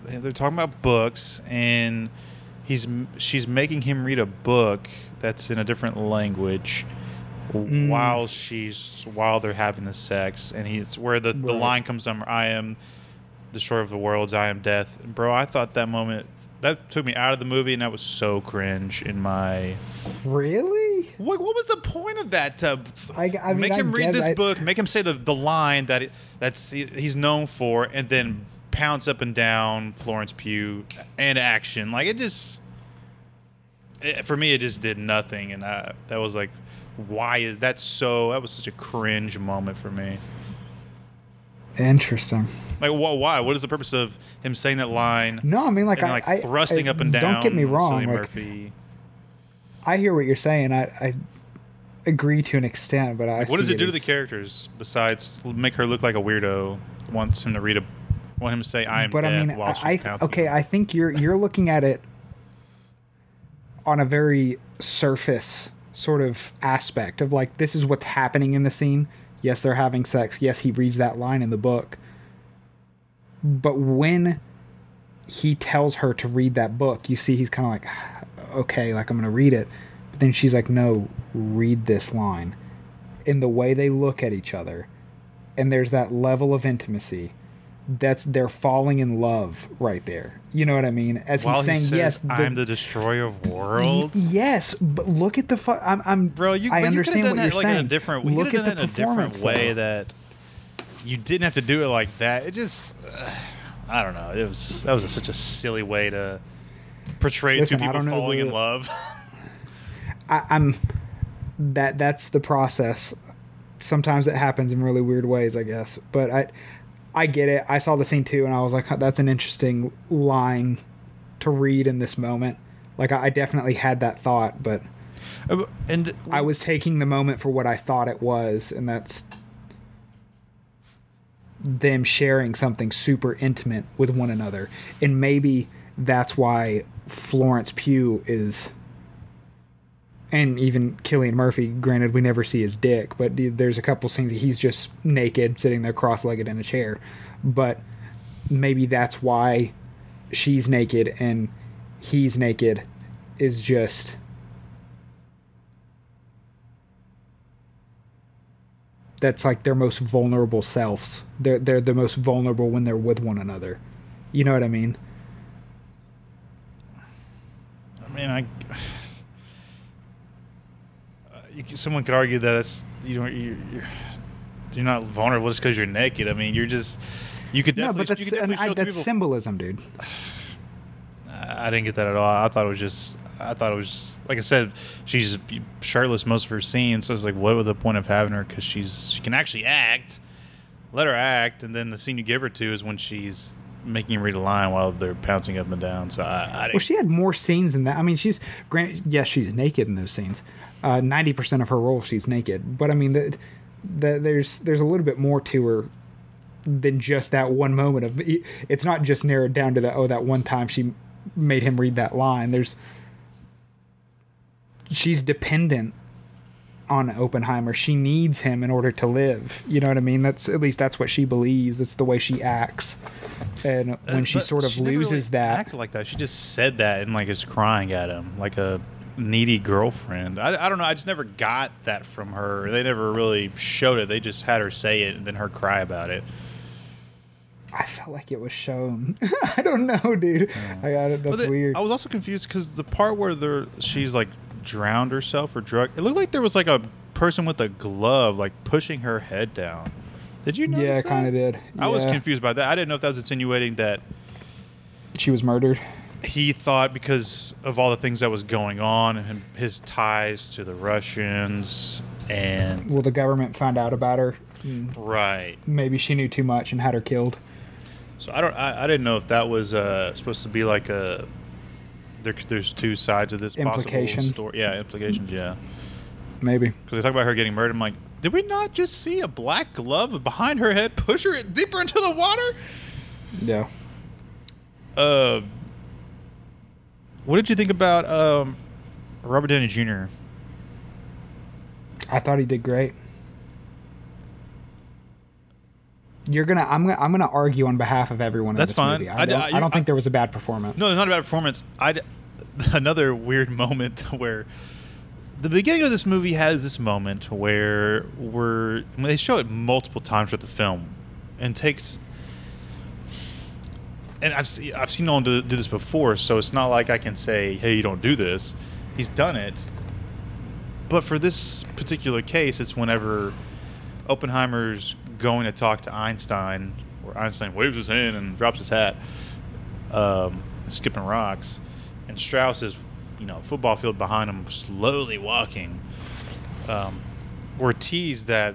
they're talking about books and he's she's making him read a book that's in a different language Mm. while she's while they're having the sex and he's where the, the line comes from I am destroyer of the worlds I am death bro I thought that moment that took me out of the movie and that was so cringe in my really? what, what was the point of that to I- I mean, make I him read this it. book make him say the, the line that it, that's he's known for and then pounce up and down Florence Pugh and action like it just it, for me it just did nothing and I, that was like why is that so that was such a cringe moment for me Interesting. like wh- why what is the purpose of him saying that line No, I mean like and like I thrusting I- up and down Don't get me wrong. Like Murphy I hear what you're saying. I, I agree to an extent, but I. Like, what does see it do to the characters besides make her look like a weirdo? Wants him to read a, want him to say "I am but I mean, I, I okay. I think you're you're looking at it on a very surface sort of aspect of like this is what's happening in the scene. Yes, they're having sex. Yes, he reads that line in the book. But when he tells her to read that book, you see he's kind of like, ah, okay, like I'm going to read it. But then she's like, no, read this line. In the way they look at each other, and there's that level of intimacy that's they're falling in love right there. You know what I mean? As while he's saying, he says, yes, the- "I'm the destroyer of worlds." yes, but look at the fu- I'm, I'm Bro, you, I understand what have you're that like saying. in a different. Look at the done it in a different performance way though. that you didn't have to do it like that. It just, uh, I don't know. It was that was such a silly way to portray Listen, two people falling the- in love. I, I'm that that's the process. Sometimes it happens in really weird ways, I guess. But I I get it. I saw the scene too, and I was like, that's an interesting line to read in this moment. Like I I definitely had that thought, but uh, and I was taking the moment for what I thought it was, and that's them sharing something super intimate with one another. And maybe that's why Florence Pugh is and even Cillian Murphy, granted we never see his dick, but there's a couple scenes that he's just naked sitting there cross-legged in a chair. But maybe that's why she's naked and he's naked is just that's like their most vulnerable selves. They're they're the most vulnerable when they're with one another. You know what I mean? I mean, I. You, someone could argue that it's you know you're you're, not vulnerable just because you're naked. I mean, you're just you could No, definitely but you that's could and definitely I, that's symbolism, dude. I didn't get that at all. I thought it was just. I thought it was like I said. She's shirtless most of her scenes, so it's like, what was the point of having her? Because she's she can actually act. Let her act, and then the scene you give her to is when she's making you read a line while they're pouncing up and down. So I, I didn't. Well, she had more scenes than that. I mean, she's granted, yes, she's naked in those scenes. Uh, Ninety percent of her role, she's naked. But I mean, the, the, there's there's a little bit more to her than just that one moment of. It's not just narrowed down to that. Oh, that one time she made him read that line. There's she's dependent on Oppenheimer. She needs him in order to live. You know what I mean? That's at least that's what she believes. That's the way she acts. And when Uh, she sort of she loses really that, acted like that. She just said that and like is crying at him like a needy girlfriend. I, I don't know. I just never got that from her. They never really showed it. They just had her say it and then her cry about it. I felt like it was shown. I don't know, dude. I got it. That's the- weird. I was also confused because the part where they're she's like drowned herself or drug. It looked like there was like a person with a glove like pushing her head down. Did you notice yeah, kind of did. I was confused by that. I didn't know if that was insinuating that She was murdered. He thought because of all the things that was going on and his ties to the Russians and Well, the government found out about her. right. Maybe she knew too much and had her killed. So I don't. I, I didn't know if that was uh, supposed to be like a. There, there's two sides of this Implication. possible story. Yeah, implications. Yeah, Maybe. because they talk about her getting murdered. I'm like, did we not just see a black glove behind her head push her deeper into the water? Yeah. Uh, what did you think about um, Robert Downey Jr.? I thought he did great. You're gonna. I'm gonna. I'm gonna argue on behalf of everyone. That's in this fine. Movie. I, I- don't, I- I, don't think there was a bad performance. No, not bad performance. I another weird moment where the beginning of this movie has this moment where we're I mean, they show it multiple times throughout the film and takes and I've seen I've seen Nolan do, do this before, so it's not like I can say, "Hey, you don't do this." He's done it, but for this particular case, it's whenever Oppenheimer's going to talk to Einstein, where Einstein waves his hand and drops his hat, um, skipping rocks, and Strauss is, you know, football field behind him, slowly walking. Um, teased that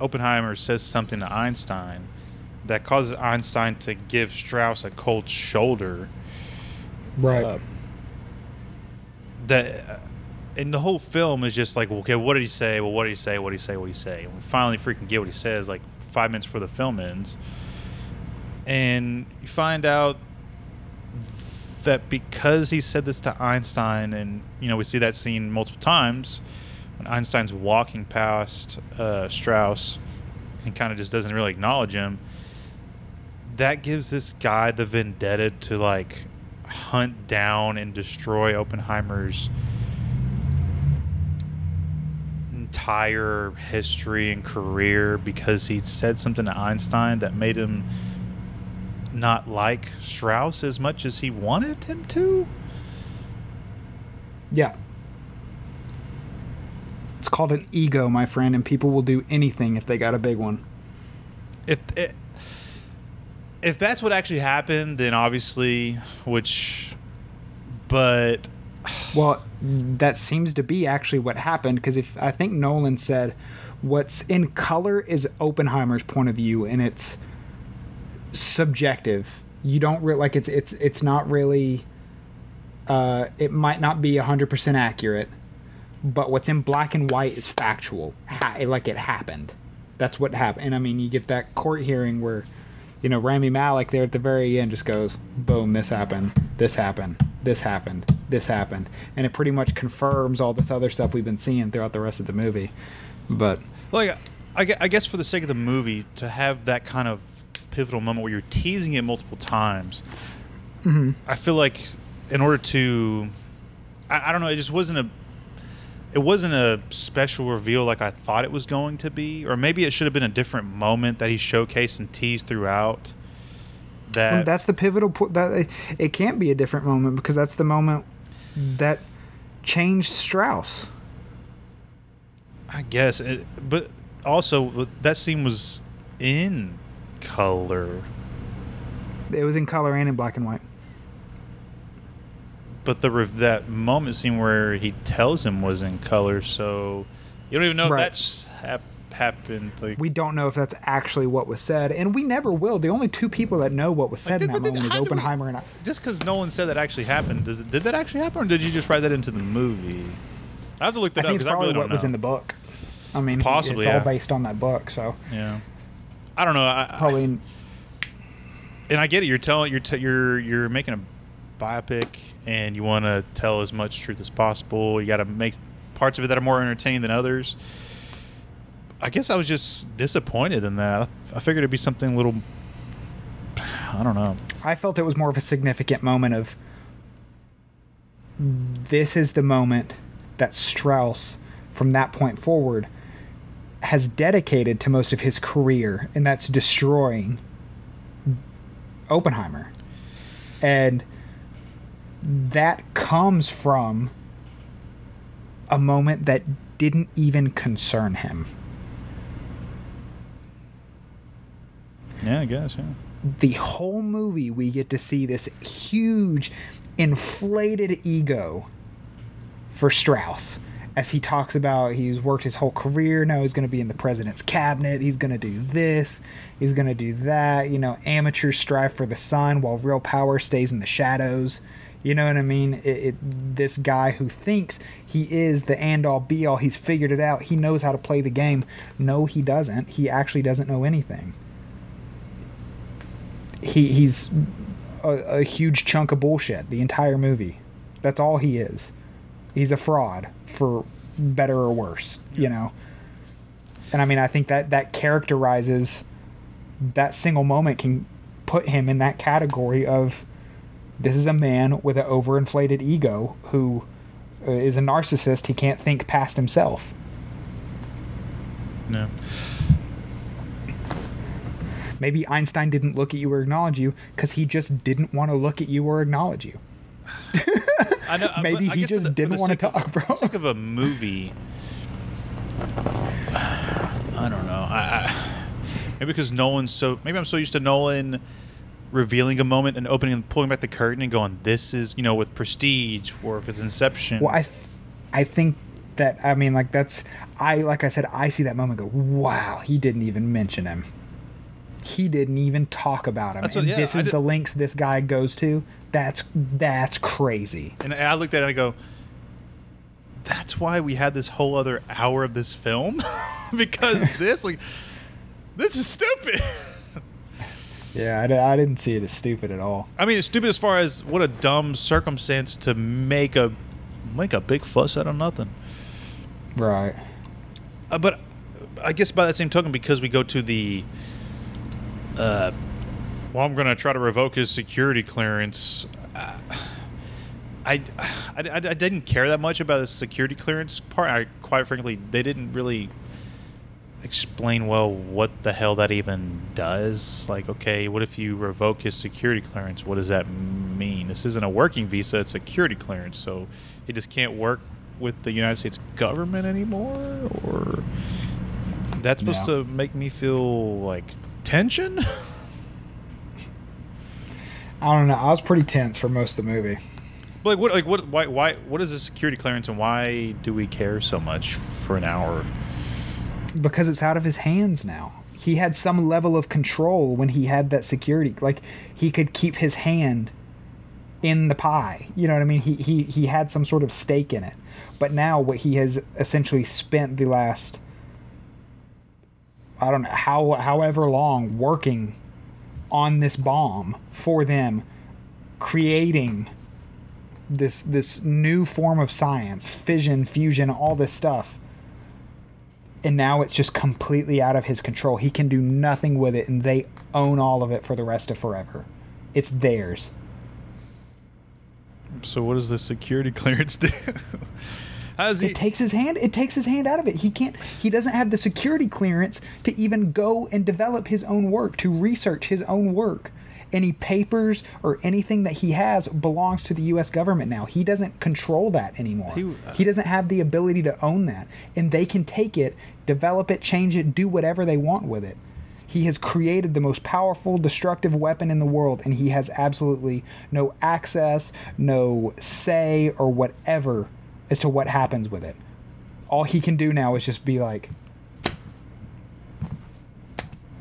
Oppenheimer says something to Einstein that causes Einstein to give Strauss a cold shoulder. right. Uh, that uh, and the whole film is just like, okay, what did he say? Well, what did he say? What did he say? What did he say? And we finally freaking get what he says, like five minutes before the film ends, and you find out that because he said this to Einstein, and you know we see that scene multiple times when Einstein's walking past uh, Strauss and kind of just doesn't really acknowledge him. That gives this guy the vendetta to like hunt down and destroy Oppenheimer's entire history and career because he said something to Einstein that made him not like Strauss as much as he wanted him to. Yeah. It's called an ego, my friend, and people will do anything if they got a big one. If it, if that's what actually happened, then obviously, which, but Well, that seems to be actually what happened because if I think Nolan said what's in color is Oppenheimer's point of view and it's subjective. You don't really like it's it's it's not really uh it might not be 100% accurate, but what's in black and white is factual. Ha- like it happened. That's what happened. And I mean, you get that court hearing where you know, Rami Malek there at the very end just goes, boom, this happened, this happened, this happened, this happened. And it pretty much confirms all this other stuff we've been seeing throughout the rest of the movie. But like I, guess for the sake of the movie to have that kind of pivotal moment where you're teasing it multiple times mm-hmm. i feel like in order to I, I don't know it just wasn't a it wasn't a special reveal like i thought it was going to be or maybe it should have been a different moment that he showcased and teased throughout that that's the pivotal point. That it can't be a different moment because that's the moment that changed Strauss. i guess it, but also uh, that scene was in color It was in color and in black and white. But the rev- that moment scene where he tells him was in color, so you don't even know Right. if that's hap- happened. Like, We don't know if that's actually what was said, and we never will. The only two people that know what was said did- in that moment is do we- Oppenheimer and I. just because Nolan said that actually happened, does it, did that actually happen, or did you just write that into the movie? I have to look I that up think because I really what don't know. Was in the book. I mean, Possibly, it's yeah. all based on that book, so yeah, I don't know. I, I- probably. and I get it. You're telling you're t- you're you're making a biopic, and you want to tell as much truth as possible. You got to make parts of it that are more entertaining than others. I guess I was just disappointed in that. I, figured it'd be something a little. I don't know. I felt it was more of a significant moment of this is the moment that Strauss, from that point forward, has dedicated to most of his career, and that's destroying Oppenheimer. And that comes from a moment that didn't even concern him. Yeah, I guess. Yeah. the whole movie we get to see this huge inflated ego for Strauss as he talks about he's worked his whole career now he's going to be in the president's cabinet he's going to do this he's going to do that you know amateurs strive for the sun while real power stays in the shadows you know what i mean it, it, this guy who thinks he is the end all be all he's figured it out he knows how to play the game no he doesn't he actually doesn't know anything he he's a, a huge chunk of bullshit the entire movie. That's all he is. He's a fraud for better or worse, you know. And I mean, I think that that characterizes that single moment can put him in that category of this is a man with an overinflated ego who uh, a narcissist. He can't think past himself. No. Maybe Einstein didn't look at you or acknowledge you because he just didn't want to look at you or acknowledge you. I know. uh, Maybe I he just the- didn't sake of- talk, bro. For sake of a movie, I don't know. I, I maybe because Nolan's so maybe I'm so used to Nolan revealing a moment and opening and pulling back the curtain and going, "This is you know with Prestige or if it's Inception." Well, I, th- I think that I mean, like that's I like I said, I see that moment. and Go, wow, he didn't even mention him. He didn't even talk about him. That's and what- yeah, this is the links this guy goes to. That's that's crazy. and I looked at it and I go, "That's why we had this whole other hour of this film because this like this is stupid." Yeah, I, I didn't see it as stupid at all. I mean, it's stupid as far as what a dumb circumstance to make a make a big fuss out of nothing. Right. Uh, but I guess by that same token, because we go to the, uh, well, I'm going to try to revoke his security clearance. Uh, I, I, I, I didn't care that much about the security clearance part. I quite frankly, they didn't really explain well what the hell that even does. Like, okay, what if you revoke his security clearance? What does that mean? This isn't a working visa; it's a security clearance. So he just can't work with the United States government anymore, or that's supposed Yeah. to make me feel like tension. I don't know. I was pretty tense for most of the movie. But like what like what why why what is a security clearance and why do we care so much for an hour? Because it's out of his hands now. He had some level of control when he had that security. Like he could keep his hand in the pie. You know what I mean? He he he had some sort of stake in it. But now what he has essentially spent the last I don't know how however long working on this bomb for them creating this this new form of science, fission, fusion, all this stuff and now it's just completely out of his control. He can do nothing with it, and they own all of it for the rest of forever. It's theirs. So what does the security clearance do? How does he? It takes his hand. It takes his hand out of it. He can't. He doesn't have the security clearance to even go and develop his own work, to research his own work. Any papers or anything that he has belongs to the U.S. government now. He doesn't control that anymore. He- uh, He, doesn't have the ability to own that, and they can take it, develop it, change it, do whatever they want with it. He has created the most powerful destructive weapon in the world, and he has absolutely no access, no say, or whatever as to what happens with it. All he can do now is just be like,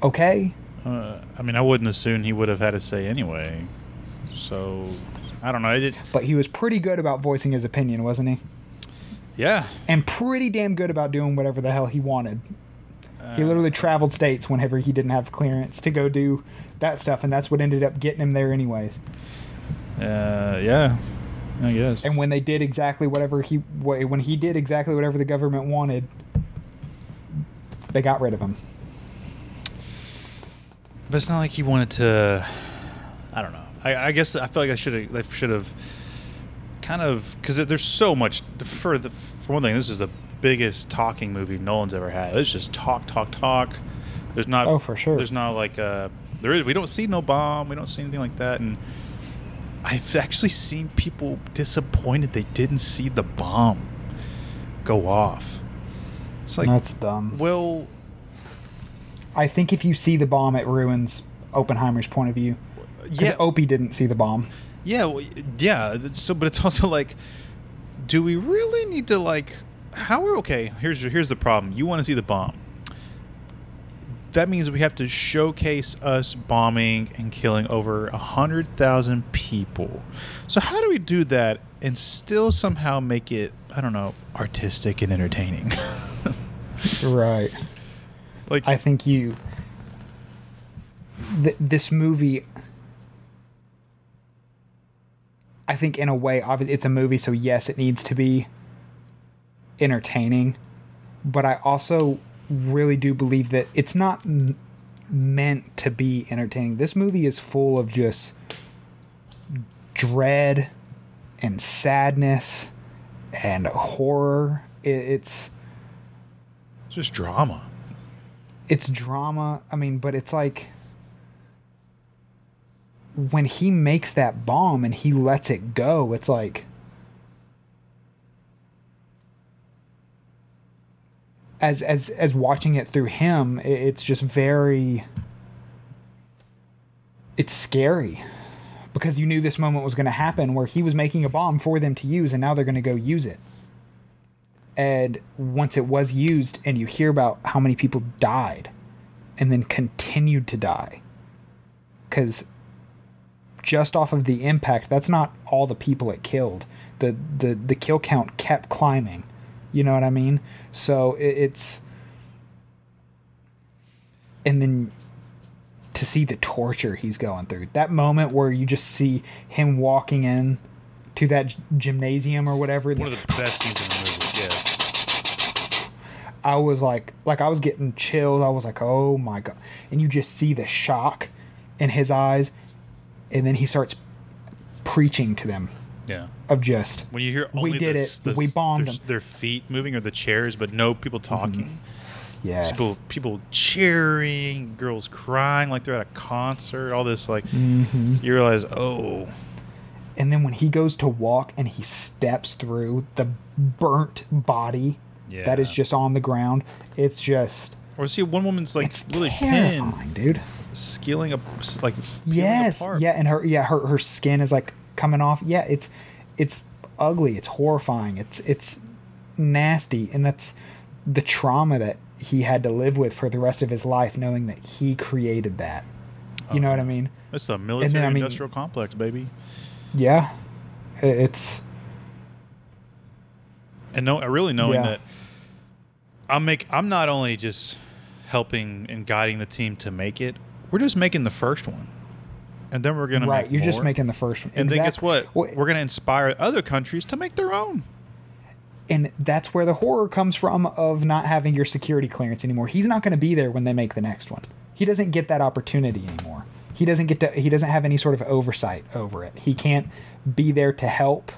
okay, uh, I mean, I wouldn't assume he would have had a say anyway. So I don't know. But he was pretty good about voicing his opinion, wasn't he? yeah. And pretty damn good about doing whatever the hell he wanted. Uh, He literally traveled states whenever he didn't have clearance to go do that stuff, and that's what ended up getting him there, anyways. Uh, yeah. I guess. And when they did exactly whatever he when he did exactly whatever the government wanted, they got rid of him. But it's not like he wanted to. I don't know. I, I guess I feel like I should have. They should have kind of because there's so much. For the for one thing, this is the biggest talking movie Nolan's ever had. It's just talk, talk, talk. There's not. Oh, for sure. There's not like a. There is. We don't see no bomb. We don't see anything like that. And I've actually seen people disappointed they didn't see the bomb go off. It's like, That's dumb. well, I think if you see the bomb, it ruins Oppenheimer's point of view. Yeah. Opie didn't see the bomb. Yeah, well, yeah. So, but it's also like, do we really need to like? How are okay? Here's here's the problem. You want to see the bomb. That means we have to showcase us bombing and killing over a hundred thousand people. So how do we do that and still somehow make it I don't know artistic and entertaining? Right. Like I think you. Th- this movie. I think in a way, obviously, it's a movie, so yes, it needs to be entertaining, but I also really do believe that it's not m- meant to be entertaining. This movie is full of just dread and sadness and horror. It's It's just drama. It's drama. I mean, but it's like when he makes that bomb and he lets it go, it's like as as as watching it through him, it's just very it's scary because you knew this moment was going to happen where he was making a bomb for them to use and now they're going to go use it. And once it was used and you hear about how many people died and then continued to die cuz just off of the impact that's not all the people it killed. The the the kill count kept climbing. You know what I mean? So it, it's and then to see the torture he's going through. That moment where you just see him walking in to that gymnasium or whatever. One of the best scenes in the movie. Yes. I was like, like I was getting chills. I was like, oh my god! And you just see the shock in his eyes, and then he starts preaching to them Yeah. of just When you hear We did the, it. the- We bombed their, them. their feet moving or the chairs, but no people talking. yes, People, people cheering, girls crying like they're at a concert. All this like hmm you realize, oh, and then when he goes to walk and he steps through the burnt body yeah. that is just on the ground, it's just Or see, one woman's like it's really pinned, terrifying, dude. scaling up, like Yes, apart. yeah, and her yeah her her skin is like coming off. Yeah, it's it's ugly. It's horrifying. It's it's nasty, and that's the trauma that he had to live with for the rest of his life, knowing that he created that. You know oh. what I mean? It's a I mean- military-industrial complex, baby. Yeah, it's and no, really knowing Yeah. that I'm make I'm not only just helping and guiding the team to make it, we're just making the first one, and then we're gonna right. Make You're just making the first one, And then guess what? Well, We're gonna inspire other countries to make their own. and that's where the horror comes from of not having your security clearance anymore. He's not going to be there when they make the next one. He doesn't get that opportunity anymore. He doesn't get to he doesn't have any sort of oversight over it. He can't be there to help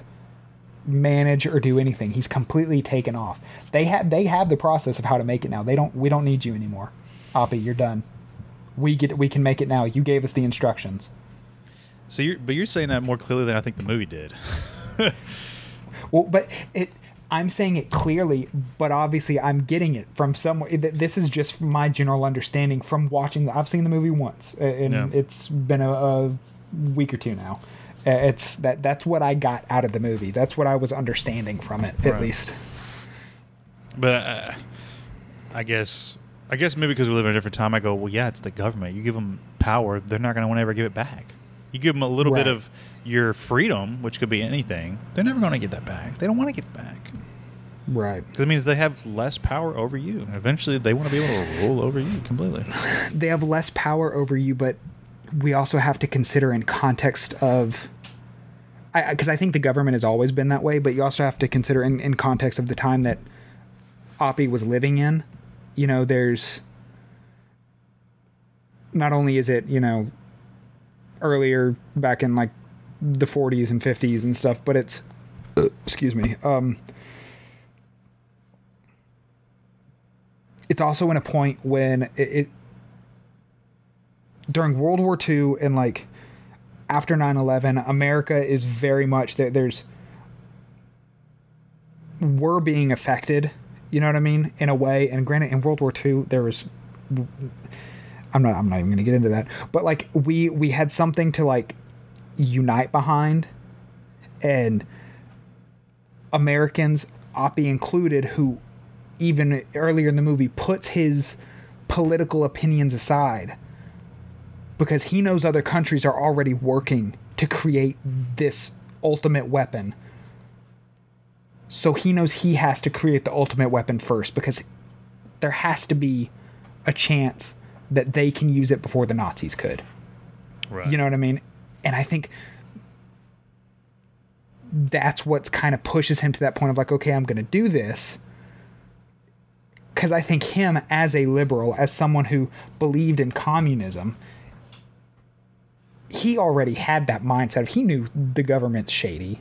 manage or do anything. He's completely taken off. They have they have the process of how to make it now. They don't we don't need you anymore. Oppie, you're done. We get we can make it now. You gave us the instructions. So you're, but you're saying that more clearly than I think the movie did. Well, but it. I'm saying it clearly, but obviously I'm getting it from somewhere. This is just my general understanding from watching. The, I've seen the movie once, and Yeah. it's been a, a week or two now. It's that that's what I got out of the movie. That's what I was understanding from it, at Right. least. But uh, I guess I guess maybe because we live in a different time, I go, well, yeah, it's the government. You give them power, they're not going to want to ever give it back. You give them a little bit of your freedom, which could be anything. They're never going to get that back. They don't want to get it back. Right. it means they have less power over you. Eventually, they want to be able to rule over you completely. They have less power over you, but we also have to consider in context of. Because I, think the government has always been that way, but you also have to consider in, in context of the time that Oppie was living in. You know, there's not only is it you know earlier back in like the 40s and 50s and stuff, but it's excuse me. Um, it's also in a point when it, it during World War II and like after 9/11, America is very much that there's we're being affected. You know what I mean? In a way, and granted, in World War II, there was. I'm not. I'm not even going to get into that. But like, we we had something to like unite behind, and Americans, Oppie included, who even earlier in the movie puts his political opinions aside because he knows other countries are already working to create this ultimate weapon. So he knows he has to create the ultimate weapon first because there has to be a chance that they can use it before the Nazis could. Right. You know what I mean? And I think that's what kind of pushes him to that point of like, okay, I'm going to do this. Because I think him as a liberal, as someone who believed in communism, he already had that mindset. Of he knew the government's shady.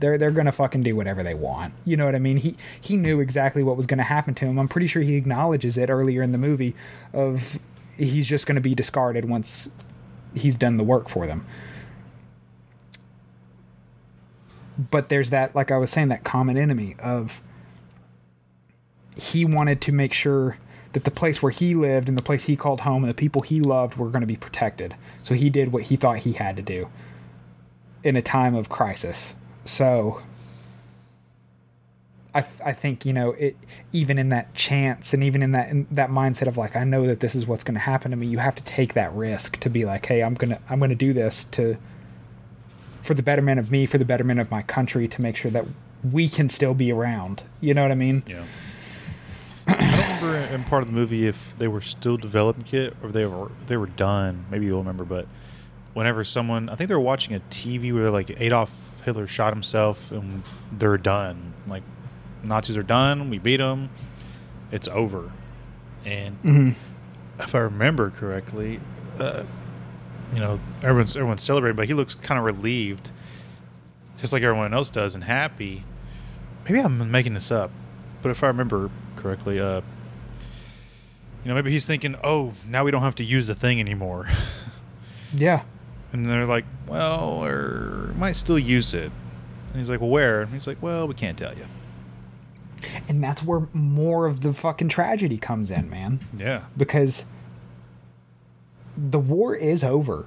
They're they're gonna fucking do whatever they want. You know what I mean? He he knew exactly what was gonna happen to him. I'm pretty sure he acknowledges it earlier in the movie of he's just gonna be discarded once he's done the work for them. But there's that, like I was saying, that common enemy of he wanted to make sure that the place where he lived and the place he called home and the people he loved were going to be protected. So he did what he thought he had to do in a time of crisis. So I, I think you know it even in that chance and even in that in that mindset of like I know that this is what's going to happen to me you have to take that risk to be like hey I'm going to I'm going to do this to for the betterment of me for the betterment of my country to make sure that we can still be around you know what I mean Yeah. I remember in part of the movie if they were still developing it or they were they were done. Maybe you'll remember, but whenever someone, I think they were watching a TV where like Adolf Hitler shot himself and they're done. Like Nazis are done. We beat them. It's over. And mm-hmm. if I remember correctly, uh, you know, everyone's everyone's celebrating, but he looks kind of relieved, just like everyone else does, and happy. Maybe I'm making this up, but if I remember correctly, uh, you know, maybe he's thinking, "Oh, now we don't have to use the thing anymore," yeah and they're like, "Well, or might still use it." And he's like, "Well, where?" And he's like, "Well, we can't tell you." and that's where more of the fucking tragedy comes in man Yeah, because the war is over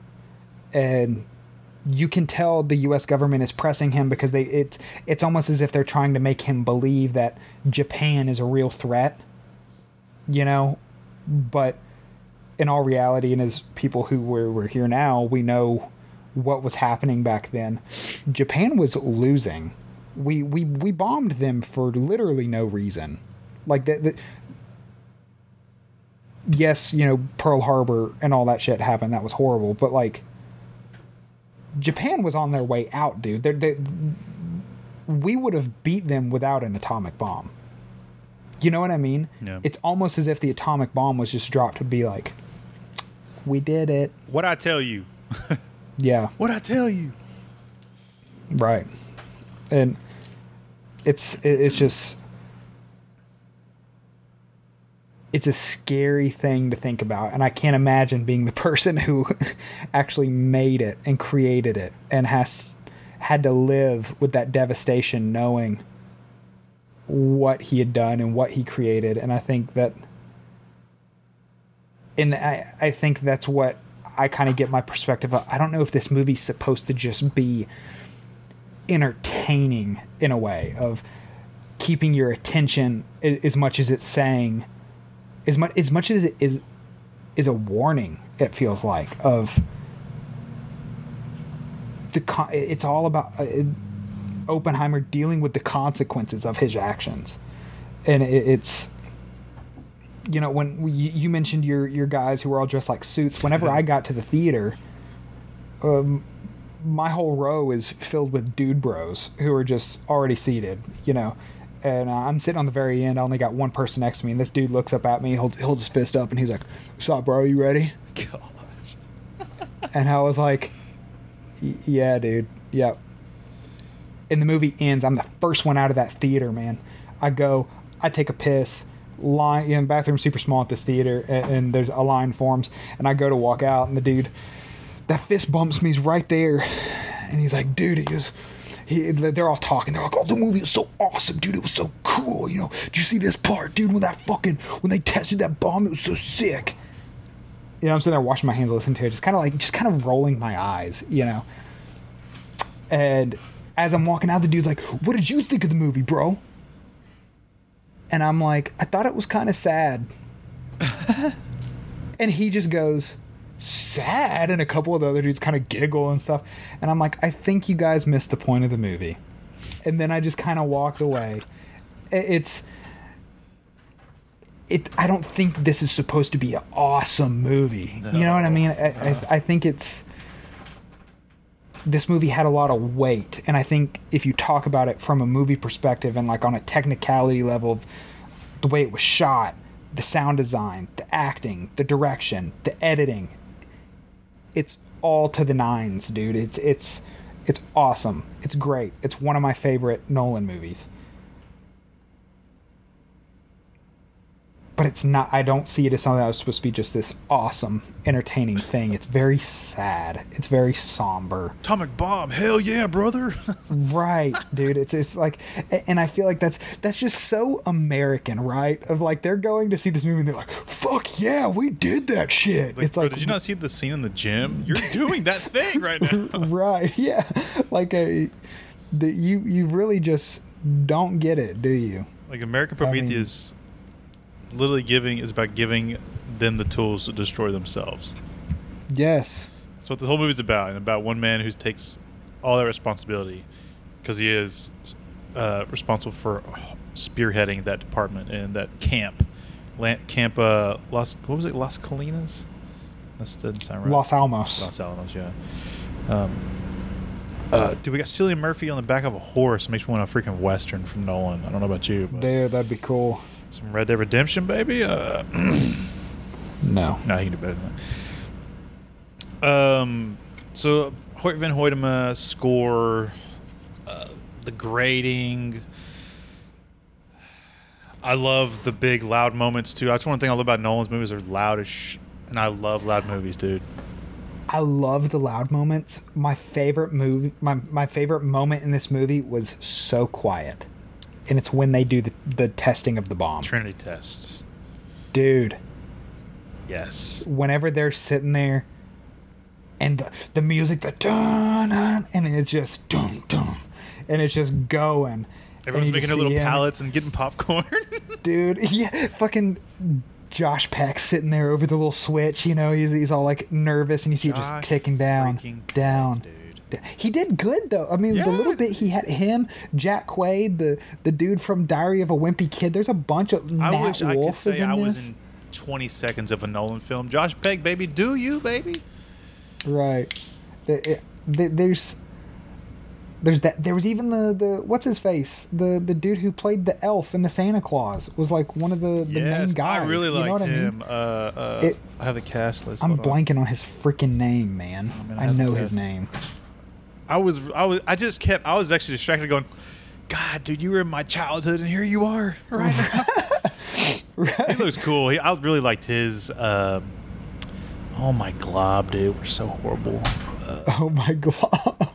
and you can tell the US government is pressing him because they it's it's almost as if they're trying to make him believe that Japan is a real threat you know but in all reality and as people who were, were here now we know what was happening back then Japan was losing we we we bombed them for literally no reason like that yes, you know, Pearl Harbor and all that shit happened. That was horrible. But like, Japan was on their way out, dude. They're, they we would have beat them without an atomic bomb. You know what I mean? Yeah. It's almost as if the atomic bomb was just dropped to be like, we did it. what I tell you? Yeah, What I tell you? right. And it's it's just it's a scary thing to think about and i can't imagine being the person who actually made it and created it and has had to live with that devastation knowing what he had done and what he created. And i think that and i, I think that's what i kind of get my perspective of. I don't know if this movie's supposed to just be entertaining in a way of keeping your attention as much as it's saying as much as much as it is is a warning it feels like of the con- it's all about uh, Oppenheimer dealing with the consequences of his actions and it, it's you know when we, you you mentioned your your guys who were all dressed like suits whenever I got to the theater um my whole row is filled with dude bros who are just already seated, you know. And uh, I'm sitting on the very end. I only got one person next to me, and this dude looks up at me, holds, holds his fist up, and he's like, "What's up, bro? You ready?" Gosh. And I was like, "Y- "Yeah, dude. Yep." And the movie ends. I'm the first one out of that theater, man. I go, I take a piss. Line, you know, bathroom super small at this theater, and, and there's a line forms, and I go to walk out, and the dude, that fist bumps me. He's right there, and he's like, "Dude, he goes." He, they're all talking. They're like, "Oh, the movie is so awesome, dude! It was so cool. You know, did you see this part, dude? When that fucking when they tested that bomb, it was so sick." You know, I'm sitting there washing my hands, listening to it, just kind of like, just kind of rolling my eyes, you know. And as I'm walking out, the dude's like, "What did you think of the movie, bro?" And I'm like, "I thought it was kind of sad." and he just goes, "Sad," and a couple of the other dudes kind of giggle and stuff. And I'm like, "I think you guys missed the point of the movie." And then I just kind of walked away. It's it. I don't think this is supposed to be an awesome movie. You know what I mean? I, I, I think it's this movie had a lot of weight and i think if you talk about it from a movie perspective and like on a technicality level of the way it was shot, the sound design, the acting, the direction, the editing. It's all to the nines, dude. It's it's it's awesome. It's great. It's one of my favorite Nolan movies. But it's not i don't see it as something that was supposed to be just this awesome entertaining thing. It's very sad. It's very somber. Atomic bomb, hell yeah, brother. right dude. It's it's like and i feel like that's that's just so american right? Of like they're going to see this movie and they're like fuck yeah we did that shit. Like, it's bro, like did you not see the scene in the gym? You're doing that thing right now. right yeah. Like a the, you you really just don't get it do you? Like American I mean- Prometheus, literally giving is about giving them the tools to destroy themselves. yes That's what the whole movie's about, and about one man who takes all that responsibility because he is uh, responsible for spearheading that department and that camp, La- camp uh, Las. What was it? Las Colinas. That doesn't sound right. los alamos Los Alamos, yeah. Um, uh, dude, we got Cillian Murphy on the back of a horse. Makes me want a freaking western from Nolan. I don't know about you, but dude that'd be cool some Red Dead Redemption, baby. Uh, no no, he can do better than that. Um, so Hoyte Van Hoytema score, uh, the grading. I love the big loud moments too. That's one thing I love about Nolan's movies. They're loud as sh- and I love loud movies, dude. I love the loud moments. My favorite movie, my my favorite moment in this movie was so quiet, and it's when they do the the testing of the bomb, Trinity test. dude. Yes. Whenever they're sitting there, and the, the music, the dun, dun and it's just dun dun, and it's just going. Everyone's making their little him, pallets and getting popcorn. dude. Yeah, fucking. Josh Peck sitting there over the little switch, you know, he's, he's all like nervous and you see it just ticking down, down, dude. He did good though. I mean, the little bit he had him, Jack Quaid, the the dude from Diary of a Wimpy Kid. There's a bunch of I Nat wish I could say in I this. was in 20 seconds of a Nolan film. Josh Peck, baby, do you, baby? Right. The- the- There's there's that. There was even the the what's his face the the dude who played the elf in the Santa Claus was like one of the the main yes, guys. I really you know liked what I mean? him. Uh, uh, It- I have the cast list. I'm Hold blanking on his freaking name, man. I mean, I I know his name. I was, I was, I just kept, I was actually distracted, going, God, dude, you were in my childhood, and here you are, right now. he looks cool. He, I really liked his. Um, oh my glob, dude, we're so horrible. Uh, Oh my god.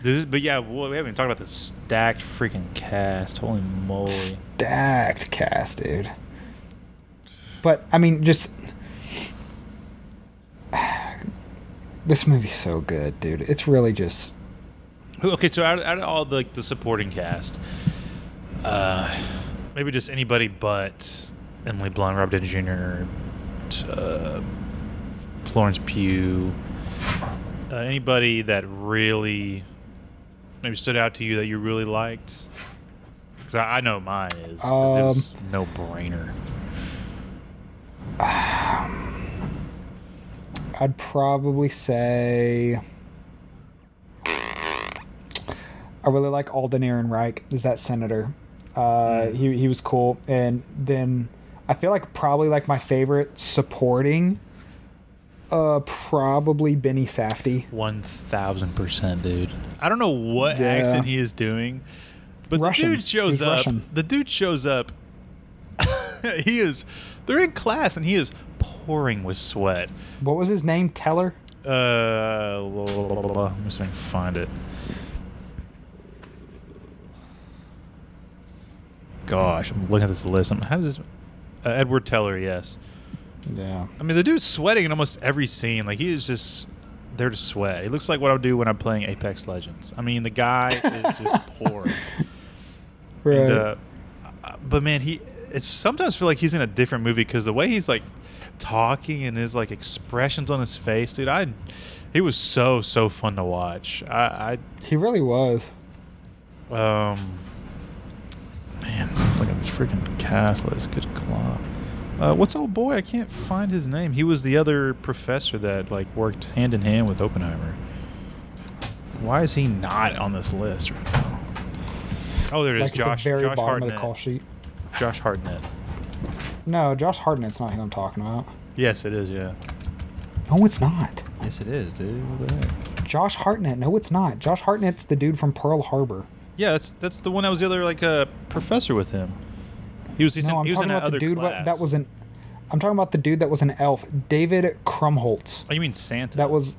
this, is, but yeah, well, we haven't even talked about the stacked freaking cast. Holy moly! stacked cast, dude. But I mean, just this movie's so good, dude. It's really just Okay, so out, out of all the the supporting cast, uh, maybe just anybody but Emily Blunt, Rob Downey Jr., uh, Florence Pugh, uh, anybody that really maybe stood out to you that you really liked. Because I, I know mine is. was no brainer. I'd probably say I really like Alden Ehrenreich as that senator. Uh, he he was cool, and then I feel like probably like my favorite supporting. Uh, probably Benny Safdie. One thousand percent, dude. I don't know what Yeah. accent he is doing, but Russian. the dude shows He's up. Russian. The dude shows up. he is. They're in class, and he is pouring with sweat. What was his name? Teller. Uh, let me see if I can find it. Gosh, I'm looking at this list. I'm, how does this? Uh, Edward Teller, yes. Yeah. I mean, the dude's sweating in almost every scene. Like he is just there to sweat. It looks like what I do when I'm playing Apex Legends. I mean, the guy is just pouring. Right. And, uh, but man, he it's sometimes feel like he's in a different movie because the way he's like talking and his like expressions on his face, dude. I he was so so fun to watch. I, I he really was. Um man, look at this freaking cast list. Good claw. Uh, what's old boy? I can't find his name. He was the other professor that like worked hand in hand with Oppenheimer. Why is he not on this list right now? Oh, there it is. like Josh. the very Josh bottom Hartnett. of the call sheet. Josh Hartnett. No, Josh Hartnett's not who I'm talking about. Yes, it is. Yeah. No, it's not. Yes, it is, dude. What the heck? Josh Hartnett. No, it's not. Josh Hartnett's the dude from Pearl Harbor. Yeah, that's that's the one that was the other like uh, professor with him. He was. He's no, in, I'm he was talking in about the dude class. that was an. I'm talking about the dude that was an elf, David Krumholtz. Oh, you mean Santa? That was,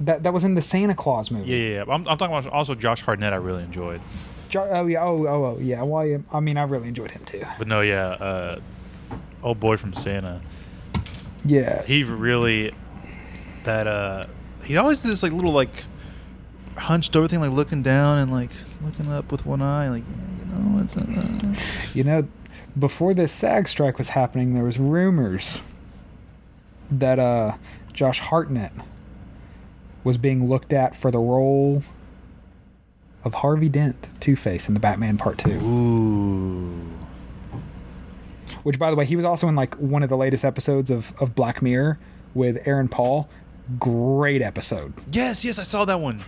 that that was in the Santa Claus movie. Yeah, yeah. yeah. I'm, I'm talking about also Josh Hartnett. I really enjoyed. Jo- oh yeah. Oh oh oh yeah. Well, I mean, I really enjoyed him too. But no, yeah. Uh, old boy from Santa. Yeah. He really that uh he always did this like little like hunched over thing, like looking down and like looking up with one eye, like you know it's uh, You know, before this SAG strike was happening, there was rumors that uh, Josh Hartnett was being looked at for the role of Harvey Dent, Two Face, in the Batman Part Two. ooh. Which, by the way, he was also in like one of the latest episodes of of Black Mirror with Aaron Paul. Great episode. Yes, yes, I saw that one,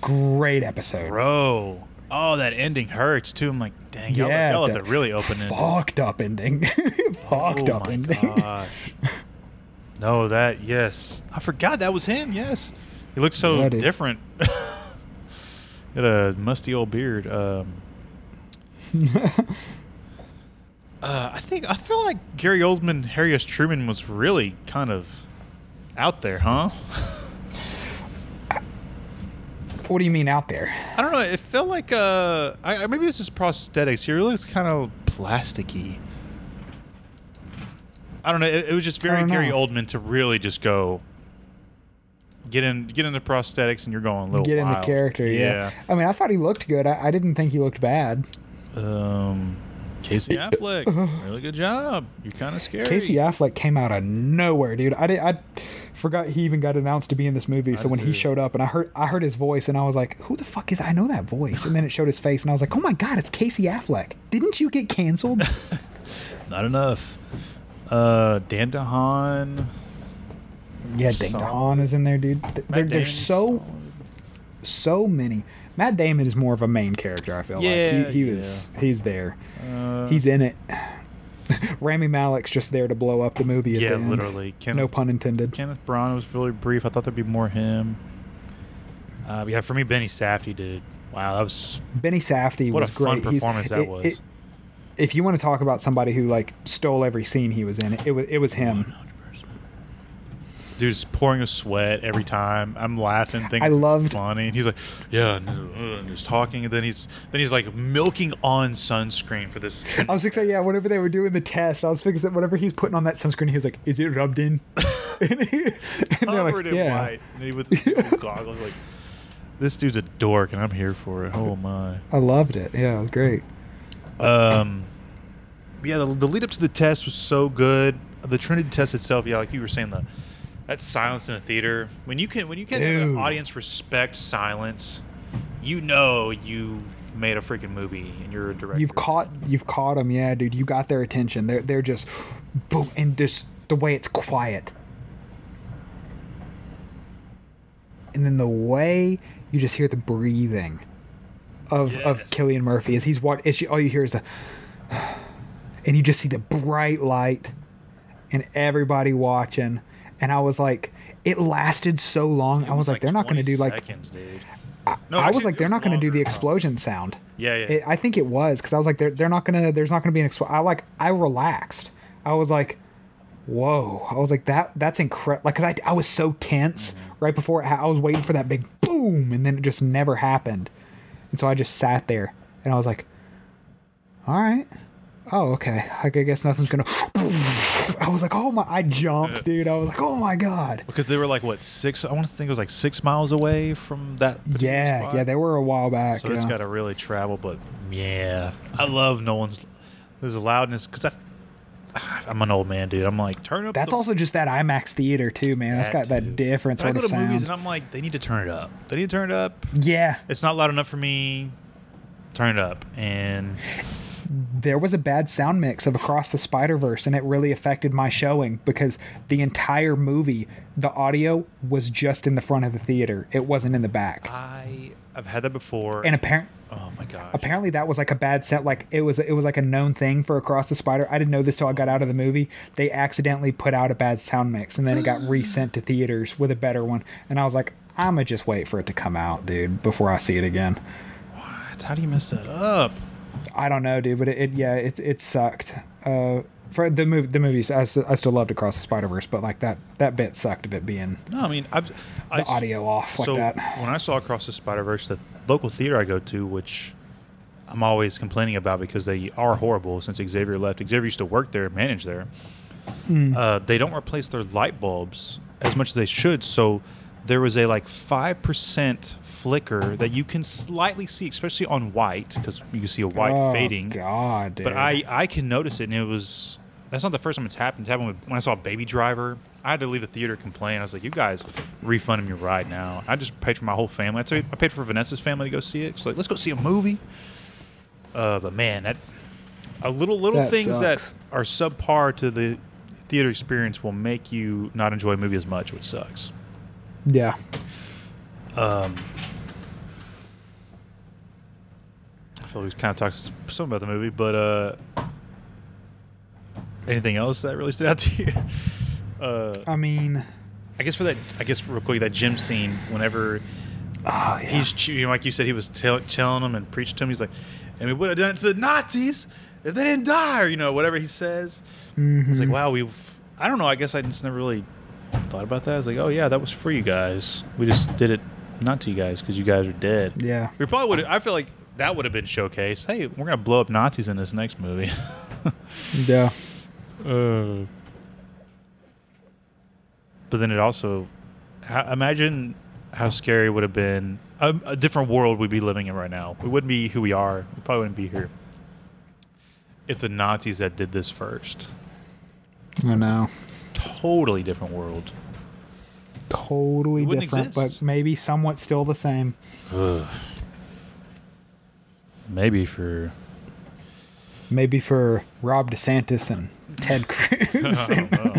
Great episode. bro. Oh, that ending hurts too. I'm like, dang, y'all, Yeah, y'all left it really open. ended. Fucked up ending. Fucked up ending. oh up my ending. gosh. no, that yes, I forgot that was him. Yes, he looks so Yeah, different. Got a musty old beard. Um, uh, I think I feel like Gary Oldman, Harry S. Truman was really kind of out there, huh? what do you mean out there? I don't know. It felt like uh, I, maybe it's just prosthetics. He really kind of plasticky. I don't know. It, it was just very Gary know. Oldman to really just go get in, get into prosthetics, and you're going a little Get wild. into character, yeah. I mean, I thought he looked good. I, I didn't think he looked bad. Um, Casey Affleck, really good job. You're kind of scary. Casey Affleck came out of nowhere, dude. I did. I forgot he even got announced to be in this movie. So did when he showed up, and I heard I heard his voice, and I was like, "Who the fuck is? I know that voice." And then it showed his face, and I was like, "Oh my god, it's Casey Affleck! Didn't you get canceled?" Not enough. Uh, Dane DeHaan. yeah, Solid. DeHaan is in there, dude. Th- There, Matt there's so so many. Matt Damon is more of a main character. I feel Yeah, like he, he was he's there. Uh, He's in it. Rami Malek's just there to blow up the movie. Yeah, the literally. Kenneth, No pun intended. Kenneth Branagh was really brief. I thought there'd be more him. Uh, yeah, for me, Benny Safdie did. Wow, that was Benny Safdie What a was fun great. He's- performance that it- was. it- if you want to talk about somebody who like stole every scene he was in, it was it was him. Dude's pouring a sweat every time. I'm laughing, thinking I it's loved- funny, and he's like, "Yeah," uh," and just talking, and then he's then he's like milking on sunscreen for this. I was fixing, yeah, whenever they were doing the test, I was fixing whenever he's putting on that sunscreen, he was like, "Is it rubbed in?" and, he- and they're like, covered in "Yeah." white, and he with goggles, like, this dude's a dork, and I'm here for it. Oh my. I loved it. Yeah, it was great. Um, yeah, the, the lead up to the test was so good. The Trinity test itself, yeah, like you were saying, the that silence in a theater when you can when you can have an audience respect silence, you know you made a freaking movie and you're a director. You've caught you've caught them, yeah, dude. You got their attention. They're they're just boom, and just the way it's quiet, and then the way you just hear the breathing of of Cillian Murphy as he's what is all you hear is the, and you just see the bright light, and everybody watching, and I was like, it lasted so long. It I was like, they're not going to do like. seconds. I, No, I was like, they're was not going to do the explosion sound. Yeah, yeah. It, I think it was because I was like, they're, they're not gonna. There's not gonna be an. Expl- I like. I relaxed. I was like, whoa. I was like that. That's incredible. Like, cause I, I was so tense Mm-hmm. right before it. Ha- I was waiting for that big boom, and then it just never happened. And so I just sat there, and I was like, all right. Oh, okay. I guess nothing's gonna. I was like, oh my! I jumped, dude. I was like, oh my god. because they were like what six? I want to think it was like six miles away from that. Yeah, spot. yeah. They were a while back. So it's got to really travel, but yeah, I love Nolan's. There's a loudness because I, I'm an old man, dude. I'm like turn up. That's the, also just that IMAX theater too, man. That's got That that too. different But I go of to sound. movies and I'm like, they need to turn it up. They need to turn it up. yeah, It's not loud enough for me. Turn it up, and there was a bad sound mix of Across the Spider Verse, and it really affected my showing because the entire movie, the audio was just in the front of the theater. It wasn't in the back. I I've had that before. And apparent oh my god! apparently that was like a bad set like it was it was like a known thing for across the spider i didn't know this till i got out of the movie they accidentally put out a bad sound mix and then it got resent to theaters with a better one and i was like i'ma just wait for it to come out dude before i see it again What? How do you mess that up? I don't know dude but it, it yeah it, it sucked uh for the movie the movies I still loved across the spider verse but like that that bit sucked of it being No, I mean I've I the s- audio off like so that when I saw Across the Spider Verse, the local theater I go to, which I'm always complaining about because they are horrible since Xavier left. Xavier used to work there, manage there. Hmm. Uh, they don't replace their light bulbs as much as they should. So there was a like five percent flicker that you can slightly see, especially on white, because you can see a white oh, fading. god dude. But I I can notice it, and it was that's not the first time it's happened. It's happened with, when I saw Baby Driver. I had to leave the theater complain. I was like, "You guys, refund him your ride now." I just paid for my whole family. I, told- I paid for Vanessa's family to go see it. She's like, "Let's go see a movie." Uh, but man, that a little little That things that are subpar to the theater experience will make you not enjoy a movie as much, which sucks. yeah Um, I feel like we kind of talked some about the movie, but uh, anything else that really stood out to you? Uh, i mean I guess for that, I guess real quick, that gym scene. Whenever oh yeah he's, che- you know, like you said, he was tell, telling them and preaching to him. He's like, "And we would have done it to the Nazis if they didn't die," or you know, whatever he says. It's like, Mhm. wow, we've. I don't know. I guess I just never really thought about that. I was like, oh yeah, that was for you guys. We just did it not to you guys because you guys are dead. yeah We probably would. I feel like that would have been showcased. Hey, we're gonna blow up Nazis in this next movie. yeah uh, but then it also, ha- imagine how scary it would have been. A, a different world we'd be living in right now. We wouldn't be who we are. We probably wouldn't be here if the Nazis had did this first. i know Totally different world. totally different, exist. but maybe somewhat still the same. Ugh. Maybe for Maybe for Ron DeSantis and Ted Cruz I and don't know.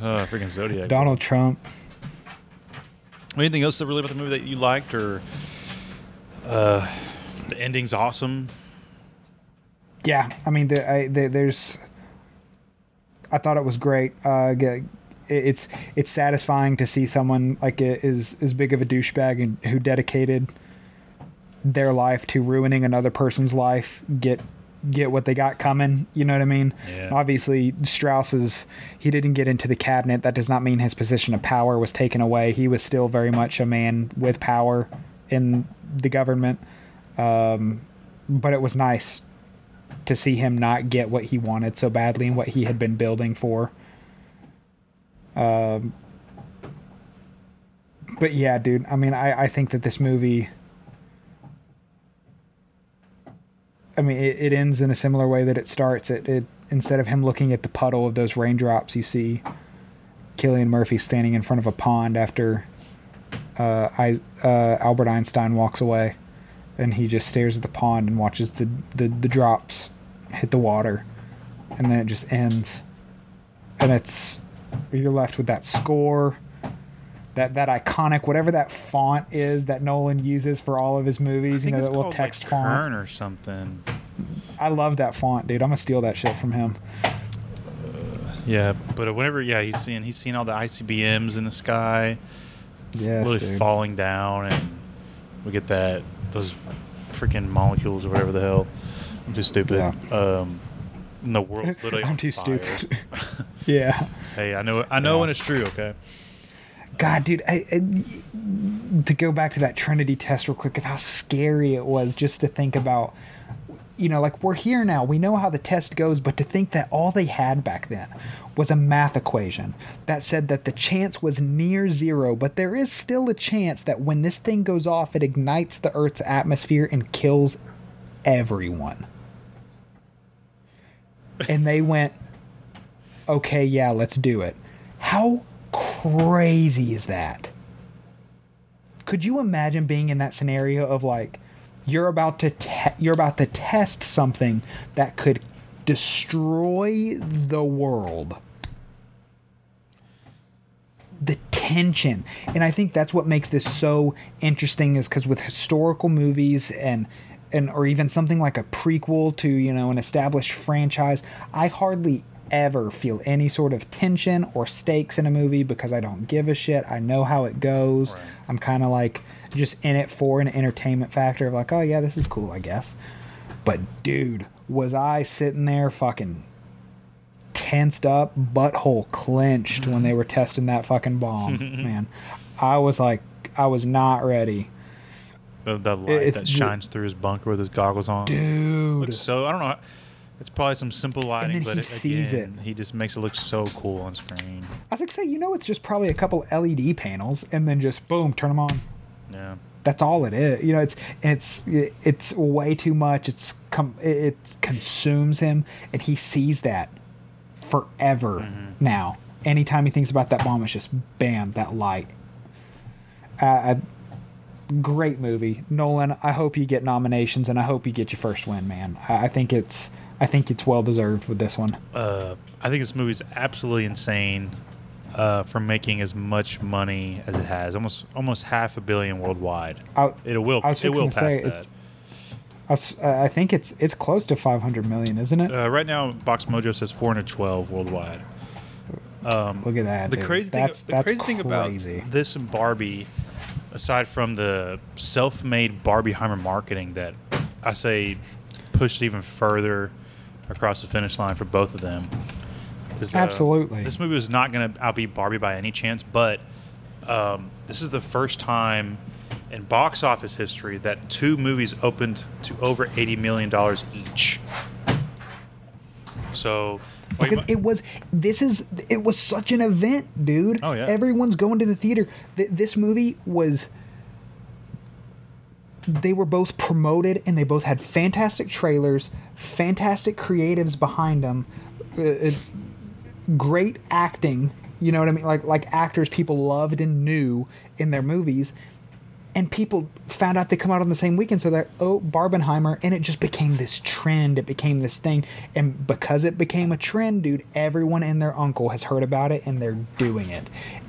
uh, freaking Zodiac. Donald Trump. Anything else that really about the movie that you liked, or uh, the ending's awesome? Yeah, I mean, the, I, the, there's. I thought it was great. Uh, ge- it- it's it's satisfying to see someone like a, is as big of a douchebag and who dedicated their life to ruining another person's life get get what they got coming. You know what I mean? Yeah. Obviously, Strauss is he didn't get into the cabinet. That does not mean his position of power was taken away. He was still very much a man with power in the government. Um, but it was nice to see him not get what he wanted so badly and what he had been building for. Um, but yeah, dude. I mean, I, I think that this movie. I mean, it, it ends in a similar way that it starts. It, it instead of him looking at the puddle of those raindrops, you see Cillian Murphy standing in front of a pond after uh, I, uh, Albert Einstein walks away, and he just stares at the pond and watches the, the, the drops hit the water, and then it just ends, and it's you're left with that score. That, that iconic whatever that font is that Nolan uses for all of his movies, you know, that little text like, font. Kern or something. I love that font, dude. I'm gonna steal that shit from him. Yeah, but whenever yeah, he's seeing he's seeing all the ICBMs in the sky, Yes, really dude. falling down, and we get that those freaking molecules or whatever the hell. I'm too stupid. Yeah. Um, and the world literally. I'm too fire. stupid. yeah. hey, I know I know Yeah. when it's true. Okay. God, dude, I, I, to go back to that Trinity test real quick of how scary it was just to think about, you know, like we're here now, we know how the test goes, but to think that all they had back then was a math equation that said that the chance was near zero, but there is still a chance that when this thing goes off, it ignites the Earth's atmosphere and kills everyone. And they went, okay, yeah, let's do it. How crazy is that? Could you imagine being in that scenario of like you're about to te- you're about to test something that could destroy the world? The tension and i think that's what makes this so interesting is because with historical movies and and or even something like a prequel to you know an established franchise i hardly ever feel any sort of tension or stakes in a movie because i don't give a shit i know how it goes Right. i'm kind of like just in it for an entertainment factor of like oh yeah this is cool i guess but dude was i sitting there fucking tensed up, butthole clenched when they were testing that fucking bomb. Man, I was like, I was not ready, The, the light it's- that shines through his bunker with his goggles on. dude. Looks so I don't know. It's probably some simple lighting, then but he it, sees again, it. he just makes it look so cool on screen. I was like, say, you know, it's just probably a couple LED panels, and then just boom, turn them on. Yeah. That's all it is. You know, it's it's it's way too much. It's com- it consumes him, and he sees that forever Mm-hmm. now. Anytime he thinks about that bomb, it's just bam, that light. Uh, a great movie, Nolan. I hope you get nominations, and I hope you get your first win, man. I, I think it's I think it's well deserved with this one. Uh, I think this movie's absolutely insane uh, for making as much money as it has. Almost almost half a billion worldwide. I, It will I was it will pass say, that. it's- I think it's it's close to 500 million, isn't it? Uh, right now, Box Mojo says 412 worldwide. Um, Look at that. the dude. crazy thing, that's, the that's crazy thing about this and Barbie, aside from the self-made Barbieheimer marketing that I say pushed even further across the finish line for both of them. uh, Absolutely. this movie was not going to outbeat Barbie by any chance, but um, this is the first time in box office history that two movies opened to over eighty million dollars each. So, because it was this is it was such an event dude Oh, yeah. everyone's going to the theater Th- this movie was they were both promoted and they both had fantastic trailers fantastic creatives behind them uh, uh, great acting you know what i mean like like actors people loved and knew in their movies and people found out they come out on the same weekend so they're oh barbenheimer and it just became this trend it became this thing and because it became a trend dude everyone and their uncle has heard about it and they're doing it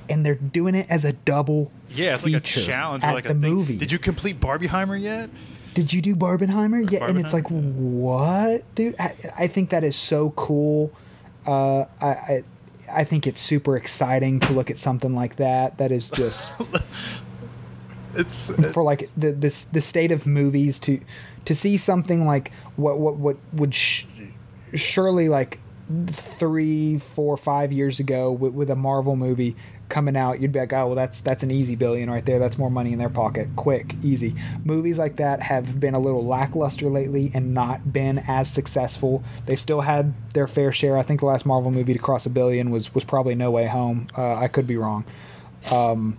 and they're doing it as a double yeah, it's like a challenge, at like the a thing. movie Did you complete Barbieheimer yet? Did you do barbenheimer yeah and it's like Barbenheimer? what dude I, I think that is so cool uh I, I I think it's super exciting to look at something like that. That is just It's for like the this the state of movies to to see something like what what what would sh- surely like three four five years ago with, with a marvel movie coming out you'd be like oh well that's that's an easy billion right there. That's more money in their pocket. Quick easy. Movies like that have been a little lackluster lately and not been as successful. They've still had their fair share. I think the last marvel movie to cross a billion was was probably no way home. Uh, i could be wrong. Um,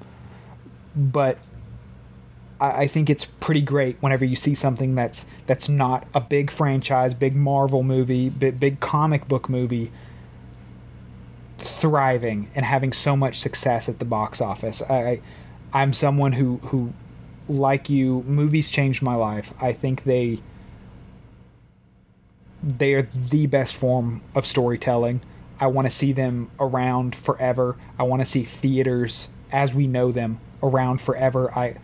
but I, think it's pretty great whenever you see something that's that's not a big franchise, big Marvel movie, big, big comic book movie thriving and having so much success at the box office. I, I'm someone who who like you movies changed my life. I think they they are the best form of storytelling. I want to see them around forever. I want to see theaters as we know them around forever. I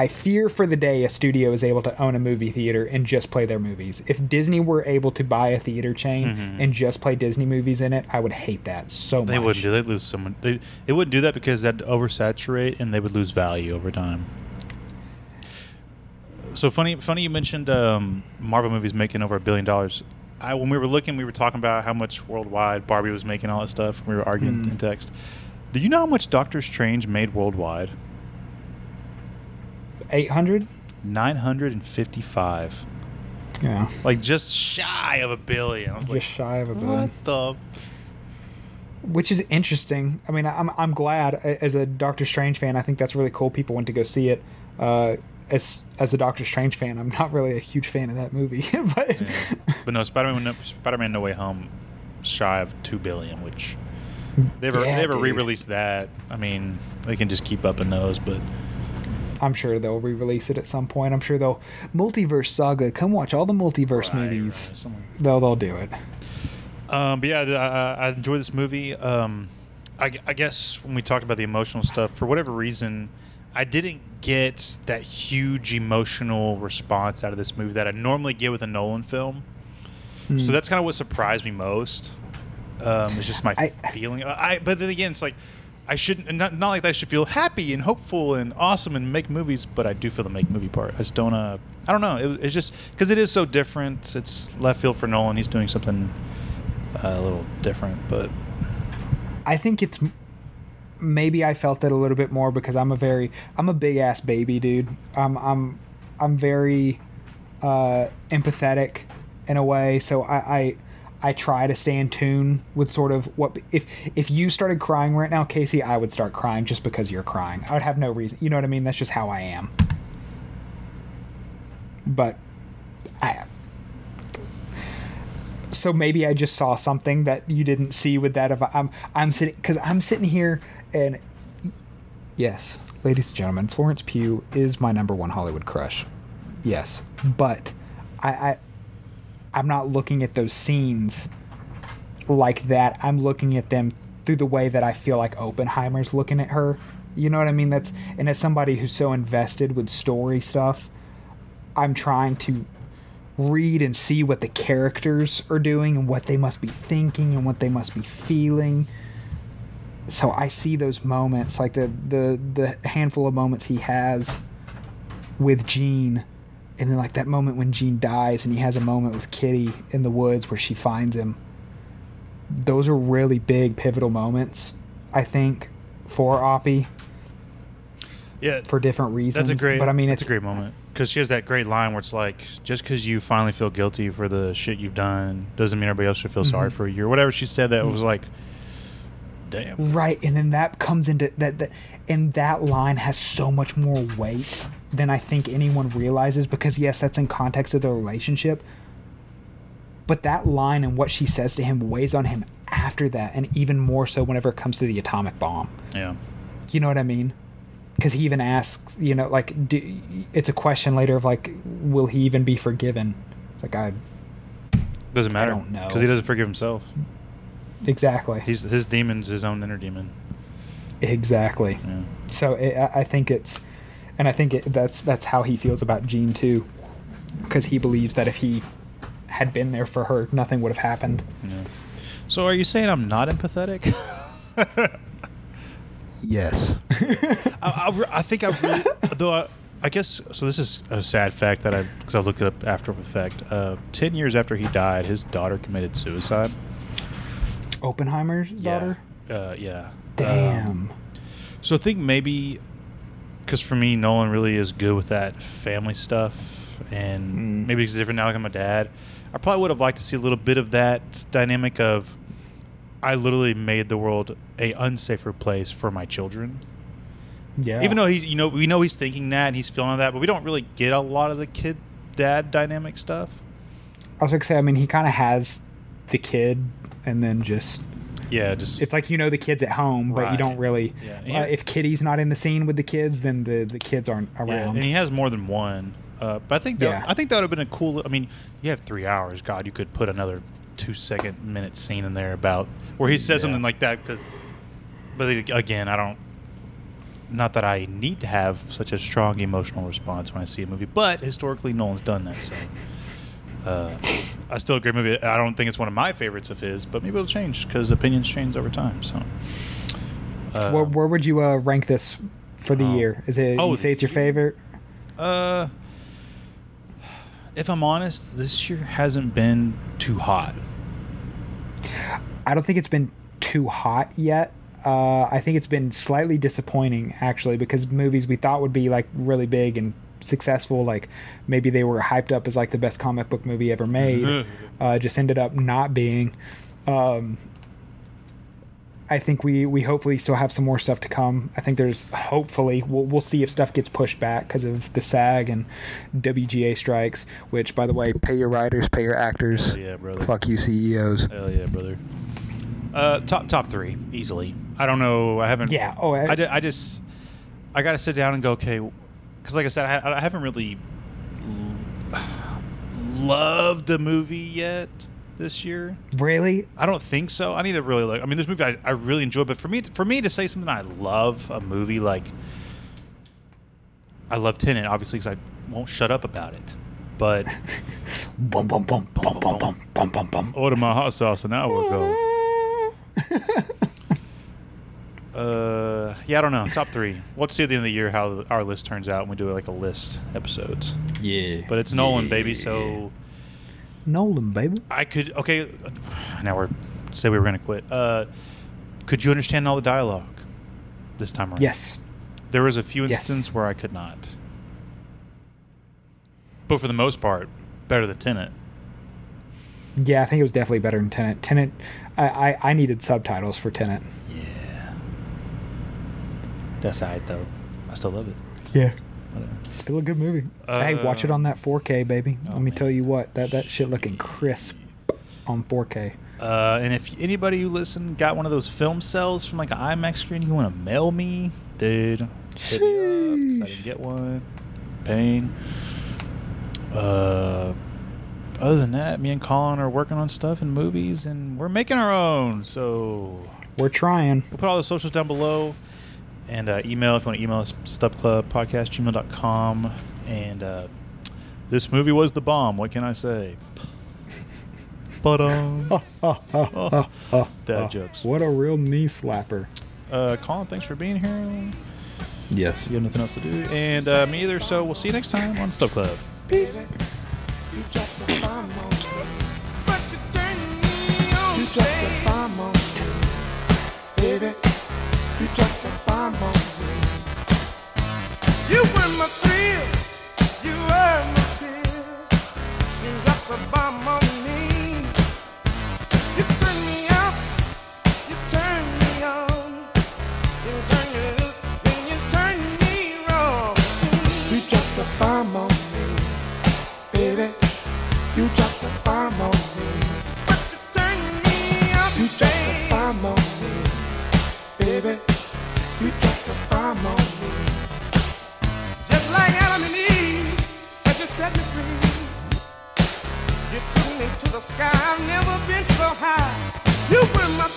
I fear for the day a studio is able to own a movie theater and just play their movies. If Disney were able to buy a theater chain and just play Disney movies in it, I would hate that so they much. wouldn't do. They'd lose someone. They they wouldn't do that because that'd oversaturate and they would lose value over time. So funny, funny you mentioned um, Marvel movies making over a billion dollars. I when we were looking, we were talking about how much worldwide Barbie was making, all that stuff. We were arguing Mm. in text. Do you know how much Doctor Strange made worldwide? 800? Nine hundred and fifty-five. Yeah. Like just shy of a billion. I was Just like, shy of a billion. what the? which is interesting. I mean, I'm I'm glad as a Doctor Strange fan. I think that's really cool. People went to go see it. Uh, as as a Doctor Strange fan, I'm not really a huge fan of that movie, but Yeah. But no, Spider-Man, no, Spider-Man: No Way Home, shy of two billion, which they ever Yeah, they ever dude. re-released that. I mean, they can just keep up in those, but I'm sure they'll re-release it at some point. I'm sure they'll multiverse saga. Come watch all the multiverse Right, movies. right, They'll they'll do it. Um, but yeah, I, I- I enjoy this movie. Um, I, I guess when we talked about the emotional stuff, for whatever reason, I didn't get that huge emotional response out of this movie that I normally get with a Nolan film. Hmm. So that's kind of what surprised me most. Um, it's just my I- feeling. I, but then again, it's like I shouldn't not, not like that. I should feel happy and hopeful and awesome and make movies, but I do feel the make movie part. I just don't. Uh, I don't know. It, it's just because it is so different. It's left field for Nolan. He's doing something uh, a little different, but I think it's maybe I felt it a little bit more because I'm a very I'm a big ass baby dude. I'm I'm I'm very uh, empathetic in a way, so I, I I try to stay in tune with sort of what if if you started crying right now, Casey, I would start crying just because you're crying. I would have no reason. You know what I mean? That's just how I am. But I so maybe I just saw something that you didn't see with that. Of I'm I'm sitting because I'm sitting here and yes, ladies and gentlemen, Florence Pugh is my number one Hollywood crush. Yes, but I, I I'm not looking at those scenes like that. I'm looking at them through the way that I feel like Oppenheimer's looking at her. You know what I mean? That's and as somebody who's so invested with story stuff, I'm trying to read and see what the characters are doing and what they must be thinking and what they must be feeling. So I see those moments, like the the the handful of moments he has with Jean, and then like that moment when Jean dies and he has a moment with Kitty in the woods where she finds him. Those are really big pivotal moments, I think, for Oppie yeah, for different reasons. That's a great. But I mean, it's a great moment because she has that great line where it's like, just because you finally feel guilty for the shit you've done doesn't mean everybody else should feel sorry Mhm. for you or whatever she said. That was like, damn. Right, and then that comes into that, that and that line has so much more weight than I think anyone realizes because yes, that's in context of the relationship. But that line and what she says to him weighs on him after that, and even more so whenever it comes to the atomic bomb. Yeah, You know what I mean? Because he even asks, you know, like, do, it's a question later of like, will he even be forgiven? It's like I doesn't matter. I don't know. because he doesn't forgive himself. exactly, He's his demon's his own inner demon. exactly. Yeah. So it, I I think it's, and I think it, that's that's how he feels about Jean too, because he believes that if he had been there for her, nothing would have happened. Yeah. So are you saying I'm not empathetic? Yes. I, I, I think I really, though I, I guess so. This is a sad fact that I because I looked it up after the fact. Uh, Ten years after he died, his daughter committed suicide. Oppenheimer's daughter. Yeah. Uh, yeah. Damn. Um, so I think maybe because for me, Nolan really is good with that family stuff, and Mm. maybe it's different now. Like I'm a dad, I probably would have liked to see a little bit of that dynamic of I literally made the world a unsafer place for my children. yeah. Even though he, you know, we know he's thinking that and he's feeling that, but we don't really get a lot of the kid dad dynamic stuff. I was gonna say, I mean, he kind of has the kid, and then just Yeah, just it's like you know the kids at home, but you don't really. Yeah. Uh, if Kitty's not in the scene with the kids, then the the kids aren't Yeah, around. and he has more than one. Uh, but I think that Yeah. I think that would have been a cool. I mean, you have three hours. God, you could put another two second minute scene in there about where he says Yeah. something like that. Because, but again, I don't. Not that I need to have such a strong emotional response when I see a movie, but historically, Nolan's done that. So, uh, I still agree. Movie. I don't think it's one of my favorites of his, but maybe it'll change because opinions change over time. So, uh, where, where would you uh, rank this for the Oh. year? Is it Oh, you say it's your favorite? Uh, if I'm honest, this year hasn't been too hot. I don't think it's been too hot yet. Uh, I think it's been slightly disappointing actually because movies we thought would be like really big and successful, like maybe they were hyped up as like the best comic book movie ever made, uh, just ended up not being. Um, I think we we hopefully still have some more stuff to come. I think there's hopefully we'll we'll see if stuff gets pushed back because of the SAG and WGA strikes. Which, by the way, pay your writers, pay your actors. Hell yeah, brother. Fuck you, CEOs. Hell yeah, brother. Uh, top top three easily. I don't know. I haven't. Yeah. Oh, I, I, I just I got to sit down and go okay, because like I said, I, I haven't really l- loved a movie yet. this year. Really? I don't think so. I need to really look. I mean, this movie I, I really enjoy, but for me, for me to say something I love a movie like I love Tenet, obviously, because I won't shut up about it. But Bum bum bum bum bum bum bum bum bum. order my hot sauce and now we'll go. Uh, yeah, I don't know. Top three. Let's see at the end of the year how our list turns out when we do like a list episodes. Yeah. But it's Nolan, baby. So Nolan, baby. I could okay. Now we're say we were gonna quit. Uh, could you understand all the dialogue this time around? Yes. There was a few Yes. instances where I could not. But for the most part, better than Tenet. Yeah, I think it was definitely better than Tenet. Tenet, I, I, I needed subtitles for Tenet. Yeah. That's alright though. I still love it. Yeah. Whatever. Still a good movie. hey, watch it Uh, on that 4K, baby. oh, Let me man. tell you what, that that shit looking crisp on 4K. Uh, and if anybody who listened got one of those film cells from like an IMAX screen, you want to mail me, dude, hit me up 'cause I didn't get one. Pain. Uh, other than that, me and Collin are working on stuff and movies, and we're making our own. So We're trying. we'll put all the socials down below, and uh, email if you want to email us stubclubpodcast@gmail.com. And uh, this movie was the bomb. What can I say? But um. Oh, Dad jokes. What a real knee slapper. Uh, Collin, thanks for being here. Yes. You have nothing else to do, and uh, me either. So we'll see you next time on Stub Club. Peace. You dropped the bomb on me. But you turned me on. You dropped the bomb on. Baby, you dropped the bomb sky. I've never been so high. You were my